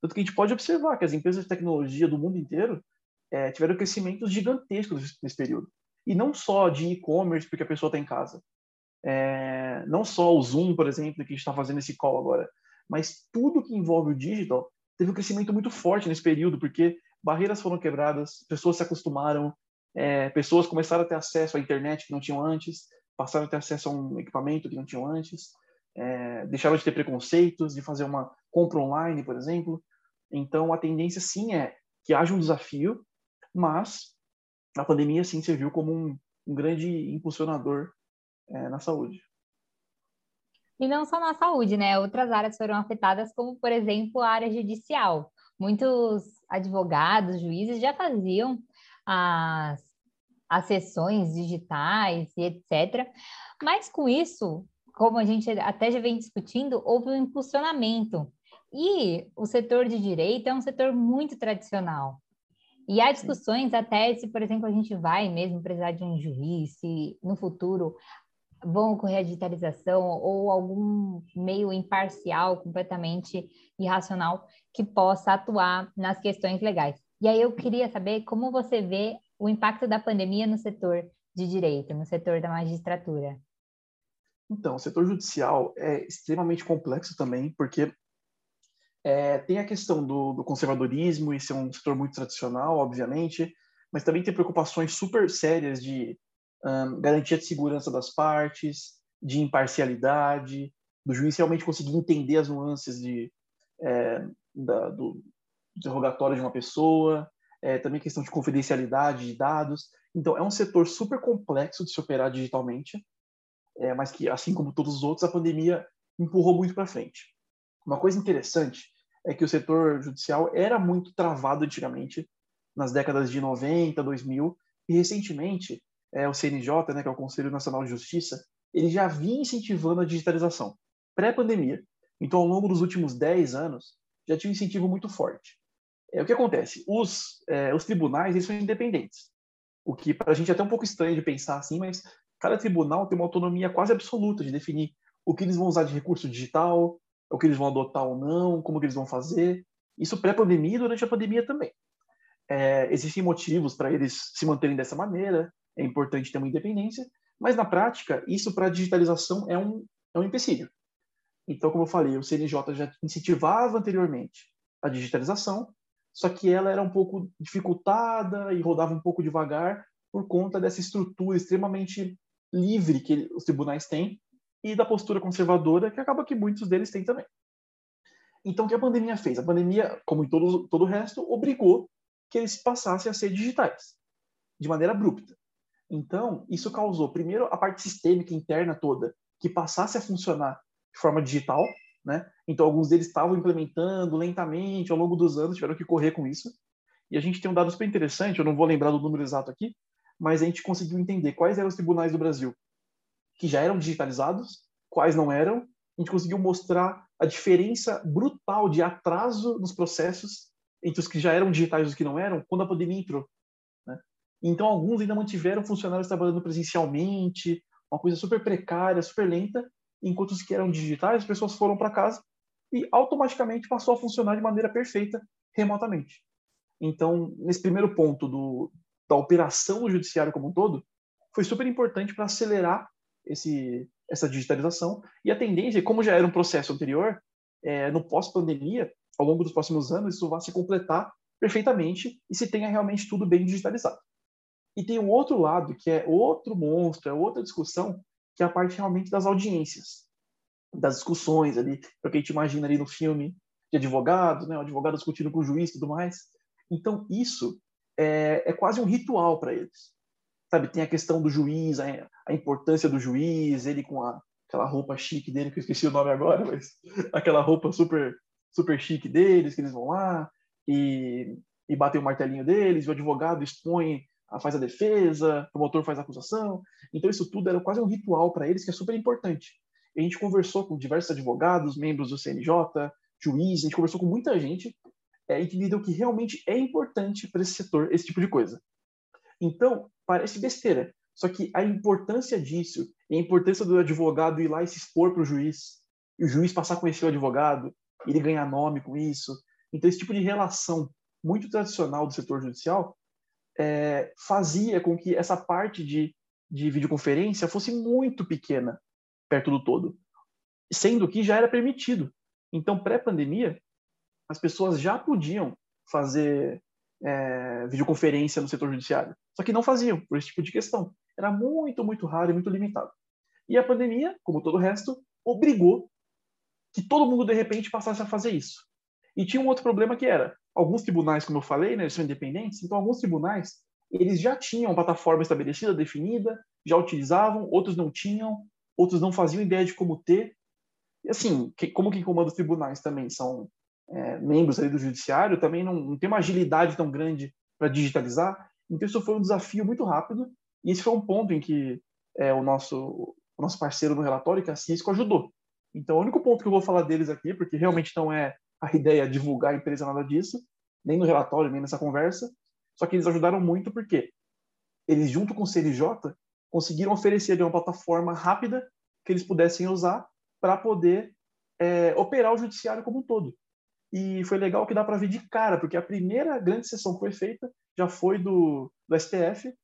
Tanto que a gente pode observar que as empresas de tecnologia do mundo inteiro é, tiveram crescimentos gigantescos nesse período. E não só de e-commerce, porque a pessoa está em casa. É, não só o Zoom, por exemplo, que está fazendo esse call agora, mas tudo que envolve o digital teve um crescimento muito forte nesse período, porque barreiras foram quebradas, pessoas se acostumaram, é, pessoas começaram a ter acesso à internet que não tinham antes, passaram a ter acesso a um equipamento que não tinham antes, é, deixaram de ter preconceitos, de fazer uma compra online, por exemplo. Então, a tendência sim é que haja um desafio, mas a pandemia sim serviu como um, um grande impulsionador é, na saúde. E não só na saúde, né? Outras áreas foram afetadas, como, por exemplo, a área judicial. Muitos advogados, juízes já faziam as, as sessões digitais e etc. Mas com isso, como a gente até já vem discutindo, houve um impulsionamento. E o setor de direito é um setor muito tradicional. E há discussões até se, por exemplo, a gente vai mesmo precisar de um juiz, se no futuro vão ocorrer a digitalização ou algum meio imparcial, completamente irracional, que possa atuar nas questões legais. E aí eu queria saber como você vê o impacto da pandemia no setor de direito, no setor da magistratura. Então, o setor judicial é extremamente complexo também, porque é, tem a questão do, do, conservadorismo e ser um setor muito tradicional, obviamente, mas também tem preocupações super sérias de um, garantia de segurança das partes, de imparcialidade, do juiz realmente conseguir entender as nuances de, é, da, do interrogatório de uma pessoa, é, também questão de confidencialidade de dados. Então, é um setor super complexo de se operar digitalmente, é, mas que, assim como todos os outros, a pandemia empurrou muito para frente. Uma coisa interessante é que o setor judicial era muito travado antigamente, nas décadas de 90, 2000, e recentemente é, o CNJ, né, que é o Conselho Nacional de Justiça, ele já vinha incentivando a digitalização, pré-pandemia. Então, ao longo dos últimos 10 anos, já tinha um incentivo muito forte. É, o que acontece? Os, é, os tribunais eles são independentes, o que para a gente é até um pouco estranho de pensar assim, mas cada tribunal tem uma autonomia quase absoluta de definir o que eles vão usar de recurso digital, o que eles vão adotar ou não, como que eles vão fazer. Isso pré-pandemia e durante a pandemia também. É, existem motivos para eles se manterem dessa maneira, é importante ter uma independência, mas na prática, isso para a digitalização é um, é um empecilho. Então, como eu falei, o CNJ já incentivava anteriormente a digitalização, só que ela era um pouco dificultada e rodava um pouco devagar por conta dessa estrutura extremamente livre que os tribunais têm e da postura conservadora que acaba que muitos deles têm também. Então, o que a pandemia fez? A pandemia, como em todo, todo o resto, obrigou que eles passassem a ser digitais, de maneira abrupta. Então, isso causou, primeiro, a parte sistêmica interna toda, que passasse a funcionar de forma digital, né? Então, alguns deles estavam implementando lentamente, ao longo dos anos, tiveram que correr com isso. E a gente tem um dado super interessante, eu não vou lembrar do número exato aqui, mas a gente conseguiu entender quais eram os tribunais do Brasil que já eram digitalizados, quais não eram. A gente conseguiu mostrar a diferença brutal de atraso nos processos entre os que já eram digitais e os que não eram quando a pandemia entrou. Né? Então, alguns ainda mantiveram funcionários trabalhando presencialmente, uma coisa super precária, super lenta, enquanto os que eram digitais, as pessoas foram para casa e automaticamente passou a funcionar de maneira perfeita remotamente. Então, nesse primeiro ponto do, da operação do judiciário como um todo, foi super importante para acelerar esse, essa digitalização. E a tendência, como já era um processo anterior, é, no pós-pandemia, ao longo dos próximos anos, isso vai se completar perfeitamente e se tenha realmente tudo bem digitalizado. E tem um outro lado, que é outro monstro, é outra discussão, que é a parte realmente das audiências, das discussões ali, é o que a gente imagina ali no filme de advogado, né, o advogado discutindo com o juiz e tudo mais. Então, isso é, é quase um ritual para eles. Sabe, tem a questão do juiz, a, a, importância do juiz, ele com a, aquela roupa chique dele, que eu esqueci o nome agora, mas aquela roupa super, super chique deles, que eles vão lá e, e batem o martelinho deles, o advogado expõe, faz a defesa, o promotor faz a acusação. Então, isso tudo era quase um ritual para eles, que é super importante. a gente conversou com diversos advogados, membros do CNJ, juízes, a gente conversou com muita gente é, entendeu que realmente é importante para esse setor esse tipo de coisa. Então, parece besteira, só que a importância disso, a importância do advogado ir lá e se expor para o juiz, e o juiz passar a conhecer o advogado, ele ganhar nome com isso. Então, esse tipo de relação muito tradicional do setor judicial é, fazia com que essa parte de, de videoconferência fosse muito pequena perto do todo, sendo que já era permitido. Então, pré-pandemia, as pessoas já podiam fazer é, videoconferência no setor judiciário, só que não faziam por esse tipo de questão. Era muito, muito raro e muito limitado. E a pandemia, como todo o resto, obrigou que todo mundo de repente passasse a fazer isso. E tinha um outro problema que era, alguns tribunais, como eu falei, né, eles são independentes, então alguns tribunais, eles já tinham uma plataforma estabelecida, definida, já utilizavam, outros não tinham, outros não faziam ideia de como ter, E assim, que, como quem comanda os tribunais também são é, membros do judiciário, também não, não tem uma agilidade tão grande para digitalizar. Então isso foi um desafio muito rápido e esse foi um ponto em que é, o nosso o nosso parceiro no relatório, que é a Cisco, ajudou. Então, o único ponto que eu vou falar deles aqui, porque realmente não é a ideia divulgar a empresa nada disso, nem no relatório, nem nessa conversa, só que eles ajudaram muito porque eles, junto com o CNJ, conseguiram oferecer uma plataforma rápida que eles pudessem usar para poder é, operar o judiciário como um todo. E foi legal que dá para ver de cara, porque a primeira grande sessão que foi feita já foi do, do STF,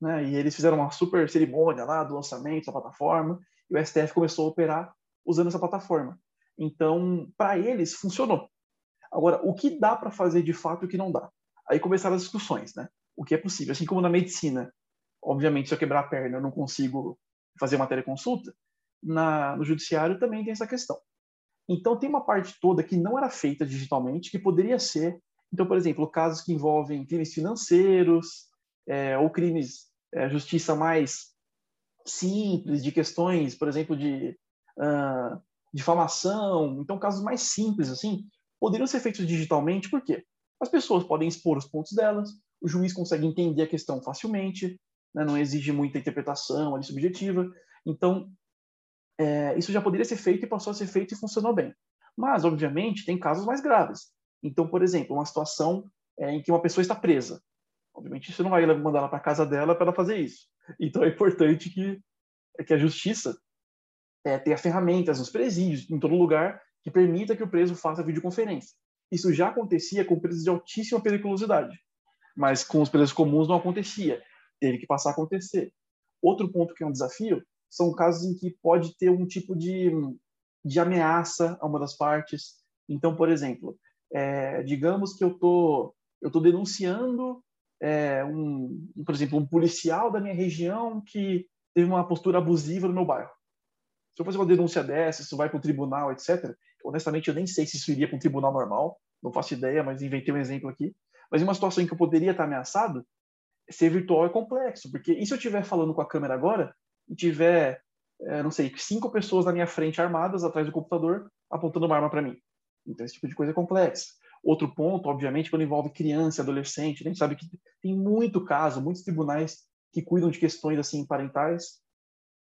né? E eles fizeram uma super cerimônia lá do lançamento da plataforma, e o STF começou a operar usando essa plataforma. Então, para eles, funcionou. Agora, o que dá para fazer de fato e o que não dá? Aí começaram as discussões, né? O que é possível. Assim como na medicina, obviamente, se eu quebrar a perna, eu não consigo fazer uma teleconsulta, na, no judiciário também tem essa questão. Então, tem uma parte toda que não era feita digitalmente, que poderia ser. Então, por exemplo, casos que envolvem crimes financeiros é, ou crimes é, justiça mais simples, de questões, por exemplo, de uh, difamação, então casos mais simples assim, poderiam ser feitos digitalmente, por quê? As pessoas podem expor os pontos delas, o juiz consegue entender a questão facilmente, né, não exige muita interpretação ali subjetiva, então é, isso já poderia ser feito e passou a ser feito e funcionou bem. Mas, obviamente, tem casos mais graves. Então, por exemplo, uma situação é, em que uma pessoa está presa. Obviamente, você não vai mandar ela para casa dela para ela fazer isso. Então, é importante que, que a justiça é, tenha ferramentas nos presídios, em todo lugar, que permita que o preso faça videoconferência. Isso já acontecia com presos de altíssima periculosidade, mas com os presos comuns não acontecia. Teve que passar a acontecer. Outro ponto que é um desafio são casos em que pode ter um tipo de, de ameaça a uma das partes. Então, por exemplo, é, digamos que eu tô eu tô denunciando é, um, por exemplo, um policial da minha região que teve uma postura abusiva no meu bairro. Se eu fazer uma denúncia dessa, isso vai para o tribunal, etc. Honestamente, eu nem sei se isso iria para um tribunal normal, não faço ideia, mas inventei um exemplo aqui. Mas em uma situação em que eu poderia estar ameaçado, ser virtual é complexo, porque e se eu estiver falando com a câmera agora e tiver, é, não sei, cinco pessoas na minha frente armadas atrás do computador apontando uma arma para mim? Então, esse tipo de coisa é complexo. Outro ponto, obviamente, quando envolve criança adolescente, a gente sabe que tem muito caso, muitos tribunais que cuidam de questões assim parentais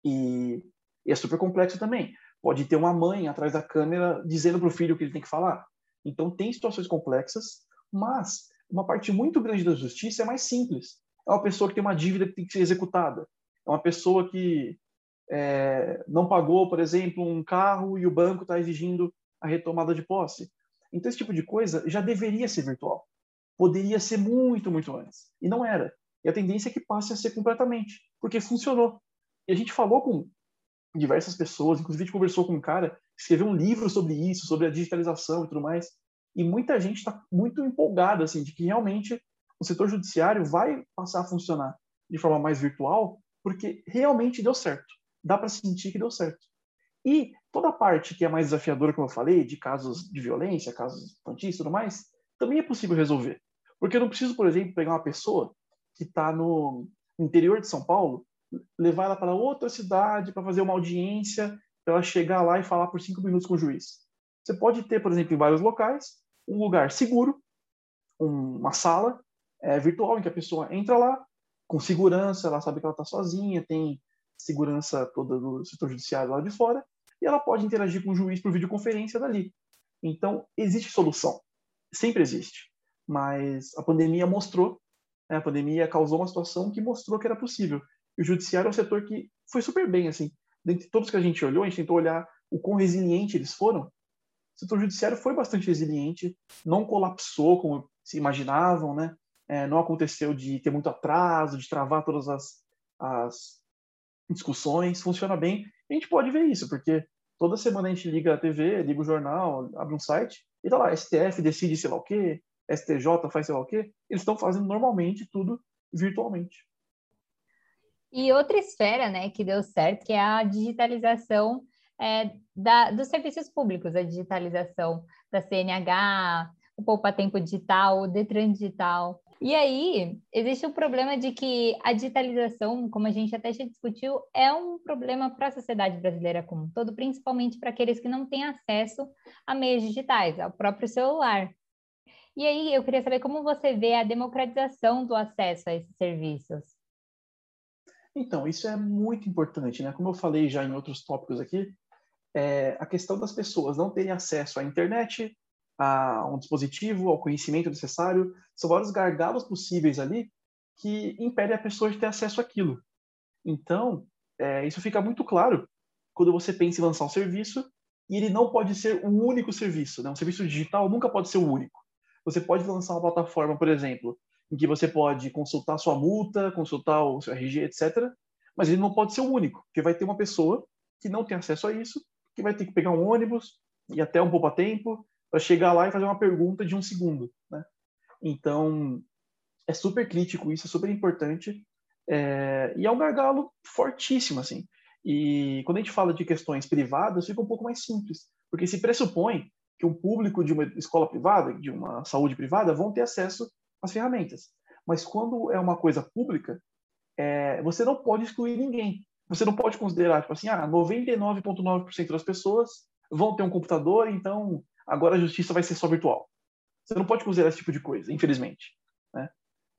e, e é super complexo também. Pode ter uma mãe atrás da câmera dizendo para o filho o que ele tem que falar. Então tem situações complexas, mas uma parte muito grande da justiça é mais simples. É uma pessoa que tem uma dívida que tem que ser executada. É uma pessoa que é, não pagou, por exemplo, um carro e o banco está exigindo a retomada de posse. Então, esse tipo de coisa já deveria ser virtual. Poderia ser muito, muito antes. E não era. E a tendência é que passe a ser completamente, porque funcionou. E a gente falou com diversas pessoas, inclusive a gente conversou com um cara que escreveu um livro sobre isso, sobre a digitalização e tudo mais. E muita gente está muito empolgada, assim, de que realmente o setor judiciário vai passar a funcionar de forma mais virtual, porque realmente deu certo. Dá para sentir que deu certo. E toda a parte que é mais desafiadora, como eu falei, de casos de violência, casos infantis e tudo mais, também é possível resolver. Porque eu não preciso, por exemplo, pegar uma pessoa que está no interior de São Paulo, levar ela para outra cidade para fazer uma audiência, para ela chegar lá e falar por cinco minutos com o juiz. Você pode ter, por exemplo, em vários locais, um lugar seguro, uma sala é, virtual em que a pessoa entra lá com segurança, ela sabe que ela está sozinha, tem segurança toda do setor judiciário lá de fora, e ela pode interagir com o juiz por videoconferência dali. Então, existe solução. Sempre existe. Mas a pandemia mostrou, né, a pandemia causou uma situação que mostrou que era possível. E o judiciário é um setor que foi super bem, assim. Dentre todos que a gente olhou, a gente tentou olhar o quão resiliente eles foram. O setor judiciário foi bastante resiliente, não colapsou como se imaginavam, né? É, não aconteceu de ter muito atraso, de travar todas as, as discussões, funciona bem. A gente pode ver isso, porque toda semana a gente liga a TV, liga o jornal, abre um site, e tá lá, STF decide sei lá o quê, STJ faz sei lá o quê. Eles estão fazendo normalmente tudo virtualmente. E outra esfera, né, que deu certo, que é a digitalização é, da, dos serviços públicos, a digitalização da CNH, o Poupa Tempo Digital, o Detran Digital. E aí, existe o problema de que a digitalização, como a gente até já discutiu, é um problema para a sociedade brasileira como um todo, principalmente para aqueles que não têm acesso a meios digitais, ao próprio celular. E aí, eu queria saber como você vê a democratização do acesso a esses serviços. Então, isso é muito importante, né? Como eu falei já em outros tópicos aqui, é a questão das pessoas não terem acesso à internet, a um dispositivo, ao conhecimento necessário, são vários gargalos possíveis ali que impedem a pessoa de ter acesso àquilo. Então, é, isso fica muito claro quando você pensa em lançar um serviço e ele não pode ser o único serviço. Né? Um serviço digital nunca pode ser o único. Você pode lançar uma plataforma, por exemplo, em que você pode consultar sua multa, consultar o seu RG, etc. Mas ele não pode ser o único, porque vai ter uma pessoa que não tem acesso a isso, que vai ter que pegar um ônibus e até um pouco a tempo para chegar lá e fazer uma pergunta de um segundo, né? Então é super crítico isso, é super importante é... e é um gargalo fortíssimo assim. E quando a gente fala de questões privadas, fica um pouco mais simples, porque se pressupõe que um público de uma escola privada, de uma saúde privada, vão ter acesso às ferramentas. Mas quando é uma coisa pública, é, você não pode excluir ninguém. Você não pode considerar, tipo assim, ah, 99,9% das pessoas vão ter um computador, então agora a justiça vai ser só virtual. Você não pode considerar esse tipo de coisa, infelizmente. Né?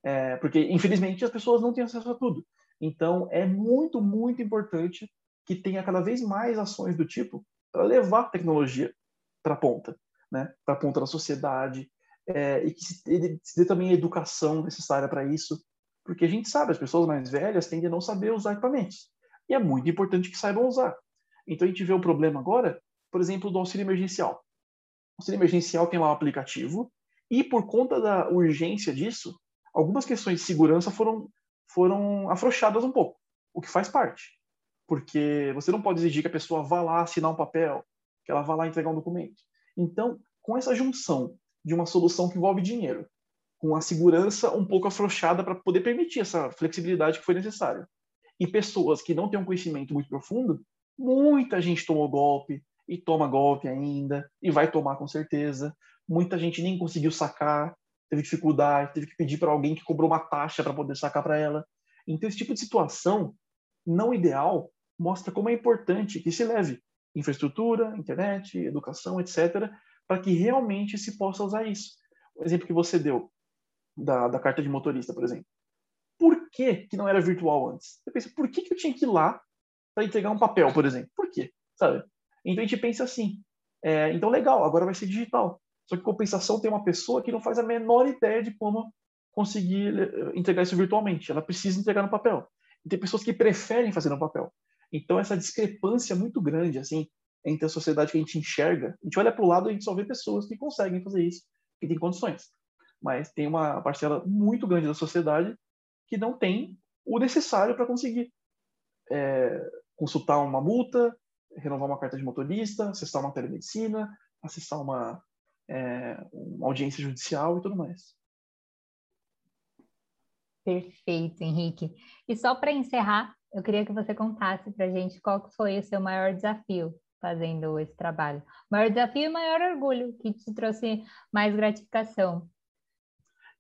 É, porque, infelizmente, as pessoas não têm acesso a tudo. Então, é muito, muito importante que tenha cada vez mais ações do tipo para levar a tecnologia para a ponta, né? para a ponta da sociedade, é, e que se, se dê também a educação necessária para isso, porque a gente sabe, as pessoas mais velhas tendem a não saber usar equipamentos, e é muito importante que saibam usar. Então a gente vê o problema agora, por exemplo, do auxílio emergencial. O auxílio emergencial tem lá um aplicativo, e por conta da urgência disso, algumas questões de segurança foram, foram afrouxadas um pouco, o que faz parte. Porque você não pode exigir que a pessoa vá lá assinar um papel, que ela vá lá entregar um documento. Então, com essa junção de uma solução que envolve dinheiro, com a segurança um pouco afrouxada para poder permitir essa flexibilidade que foi necessária, e pessoas que não têm um conhecimento muito profundo, muita gente tomou golpe e toma golpe ainda e vai tomar com certeza. Muita gente nem conseguiu sacar, teve dificuldade, teve que pedir para alguém que cobrou uma taxa para poder sacar para ela. Então esse tipo de situação não ideal mostra como é importante que se leve infraestrutura, internet, educação, etc., para que realmente se possa usar isso. O exemplo que você deu da, da carta de motorista, por exemplo. Por que, que não era virtual antes? Você pensa, por que, que eu tinha que ir lá para entregar um papel, por exemplo? Por quê? Sabe? Então a gente pensa assim, é, então legal, agora vai ser digital. Só que compensação tem uma pessoa que não faz a menor ideia de como conseguir eh, entregar isso virtualmente. Ela precisa entregar no papel. E tem pessoas que preferem fazer no papel. Então, essa discrepância muito grande, assim, entre a sociedade que a gente enxerga, a gente olha para o lado e a gente só vê pessoas que conseguem fazer isso, que têm condições. Mas tem uma parcela muito grande da sociedade que não tem o necessário para conseguir é, consultar uma multa, renovar uma carta de motorista, acessar uma telemedicina, acessar uma, é, uma audiência judicial e tudo mais. Perfeito, Henrique. E só para encerrar, eu queria que você contasse para a gente qual foi o seu maior desafio fazendo esse trabalho. Maior desafio e maior orgulho, que te trouxe mais gratificação.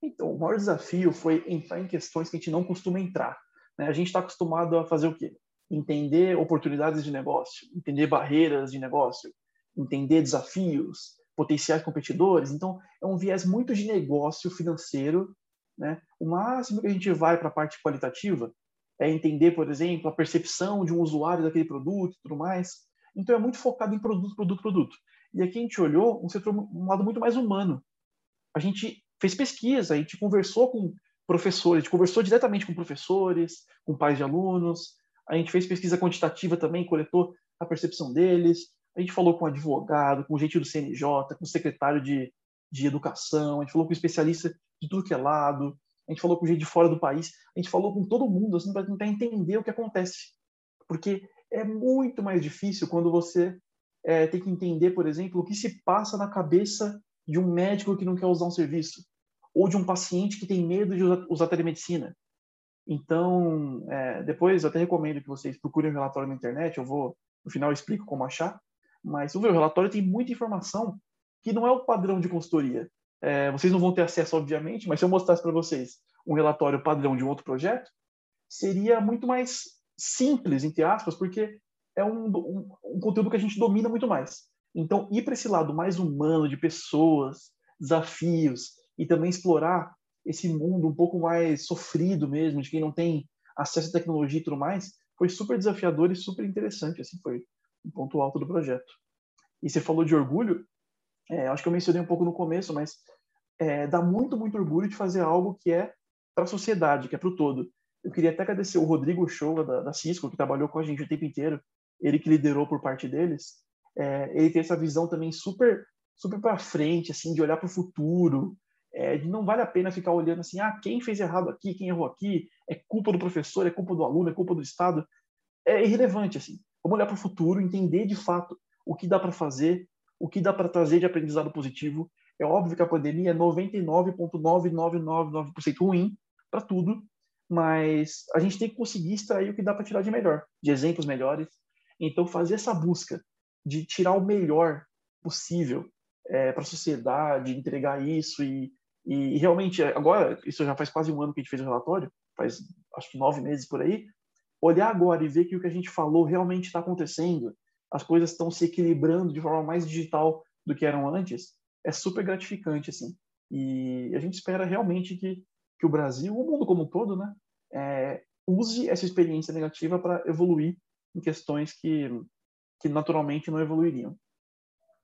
Então, o maior desafio foi entrar em questões que a gente não costuma entrar. Né? A gente está acostumado a fazer o quê? Entender oportunidades de negócio, entender barreiras de negócio, entender desafios, potenciais competidores. Então, é um viés muito de negócio financeiro. Né? O máximo que a gente vai para a parte qualitativa é entender, por exemplo, a percepção de um usuário daquele produto e tudo mais. Então é muito focado em produto, produto, produto. E aqui a gente olhou um setor, um lado muito mais humano. A gente fez pesquisa, a gente conversou com professores, a gente conversou diretamente com professores, com pais de alunos, a gente fez pesquisa quantitativa também, coletou a percepção deles, a gente falou com advogado, com gente do CNJ, com secretário de, de educação, a gente falou com especialista de tudo que é lado, a gente falou com gente de fora do país, a gente falou com todo mundo assim, para tentar entender o que acontece. Porque é muito mais difícil quando você é, tem que entender, por exemplo, o que se passa na cabeça de um médico que não quer usar um serviço, ou de um paciente que tem medo de usar, telemedicina. Então, é, depois eu até recomendo que vocês procurem o relatório na internet, eu vou, no final eu explico como achar, mas o relatório tem muita informação que não é o padrão de consultoria. É, vocês não vão ter acesso, obviamente, mas se eu mostrasse para vocês um relatório padrão de um outro projeto, seria muito mais simples, entre aspas, porque é um, um, um conteúdo que a gente domina muito mais. Então, ir para esse lado mais humano, de pessoas, desafios, e também explorar esse mundo um pouco mais sofrido mesmo, de quem não tem acesso à tecnologia e tudo mais, foi super desafiador e super interessante, assim, foi um ponto alto do projeto. E você falou de orgulho, é, acho que eu mencionei um pouco no começo, mas é, dá muito, muito orgulho de fazer algo que é para a sociedade, que é para o todo. Eu queria até agradecer o Rodrigo Show, da, da Cisco, que trabalhou com a gente o tempo inteiro, ele que liderou por parte deles. É, ele tem essa visão também super super para frente, assim, de olhar para o futuro, é, não vale a pena ficar olhando assim, ah, quem fez errado aqui, quem errou aqui, é culpa do professor, é culpa do aluno, é culpa do Estado. É irrelevante, assim. Vamos olhar para o futuro, entender de fato o que dá para fazer, o que dá para trazer de aprendizado positivo. É óbvio que a pandemia é 99,9999% ruim para tudo, mas a gente tem que conseguir extrair o que dá para tirar de melhor, de exemplos melhores. Então, fazer essa busca de tirar o melhor possível é, para a sociedade, entregar isso e, e, realmente agora isso já faz quase um ano que a gente fez o relatório, faz acho que nove meses por aí. Olhar agora e ver que o que a gente falou realmente está acontecendo, as coisas estão se equilibrando de forma mais digital do que eram antes, é super gratificante assim. E a gente espera realmente que que o Brasil, o mundo como um todo, né, é, use essa experiência negativa para evoluir em questões que que naturalmente não evoluiriam.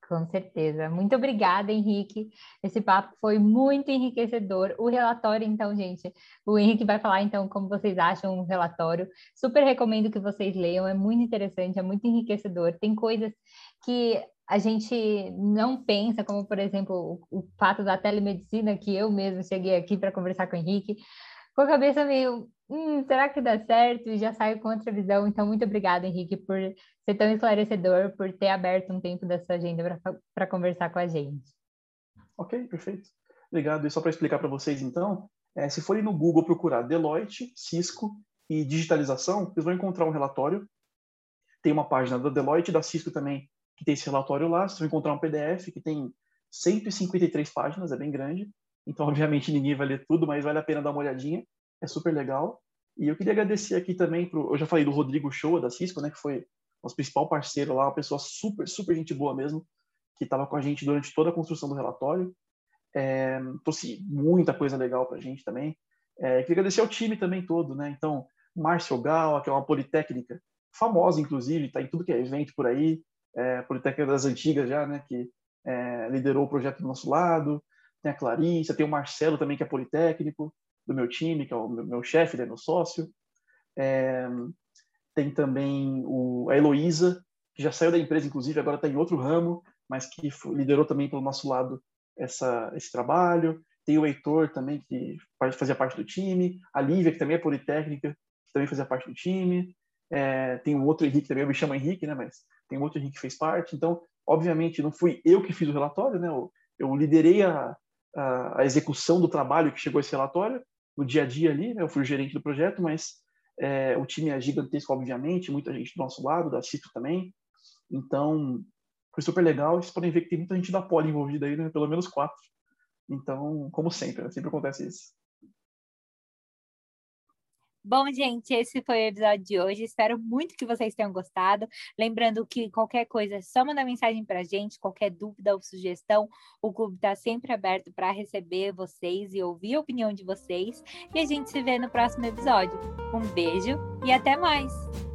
Com certeza. Muito obrigada, Henrique. Esse papo foi muito enriquecedor. O relatório, então, gente, o Henrique vai falar, então, como vocês acham o relatório. Super recomendo que vocês leiam, é muito interessante, é muito enriquecedor. Tem coisas que a gente não pensa, como, por exemplo, o, o fato da telemedicina, que eu mesmo cheguei aqui para conversar com o Henrique, com a cabeça meio, hum, será que dá certo? E já saio com outra visão. Então, muito obrigada, Henrique, por ser tão esclarecedor, por ter aberto um tempo da sua agenda para conversar com a gente. Ok, perfeito. Obrigado. E só para explicar para vocês, então, é, se forem no Google procurar Deloitte, Cisco e digitalização, vocês vão encontrar um relatório. Tem uma página da Deloitte e da Cisco também que tem esse relatório lá. Vocês vão encontrar um PDF que tem 153 páginas, é bem grande. Então, obviamente, ninguém vai ler tudo, mas vale a pena dar uma olhadinha. É super legal. E eu queria agradecer aqui também pro, eu já falei do Rodrigo Show da Cisco, né, que foi nosso principal parceiro lá, uma pessoa super, super gente boa mesmo, que estava com a gente durante toda a construção do relatório. É, trouxe muita coisa legal para a gente também. É, queria agradecer ao time também todo, né? Então, Márcio Gal, que é uma politécnica famosa, inclusive, está em tudo que é evento por aí, é, politécnica das antigas já, né? Que é, liderou o projeto do nosso lado tem a Clarissa, tem o Marcelo também, que é politécnico, do meu time, que é o meu, meu chefe, né, meu sócio. É, tem também o, a Heloísa, que já saiu da empresa, inclusive, agora está em outro ramo, mas que liderou também pelo nosso lado essa, esse trabalho. Tem o Heitor também, que fazia parte do time. A Lívia, que também é politécnica, que também fazia parte do time. É, tem um outro Henrique também, eu me chamo Henrique, né? Mas tem um outro Henrique que fez parte. Então, obviamente, não fui eu que fiz o relatório, né? Eu, eu liderei a, a, a, execução do trabalho que chegou esse relatório, no dia a dia ali, né? eu fui o gerente do projeto, mas é, o time é gigantesco, obviamente, muita gente do nosso lado, da Cito também, então foi super legal, vocês podem ver que tem muita gente da Poli envolvida aí, né? pelo menos quatro, então, como sempre, né? sempre acontece isso. Bom, gente, esse foi o episódio de hoje. Espero muito que vocês tenham gostado. Lembrando que qualquer coisa é só mandar mensagem para a gente, qualquer dúvida ou sugestão, o clube está sempre aberto para receber vocês e ouvir a opinião de vocês. E a gente se vê no próximo episódio. Um beijo e até mais!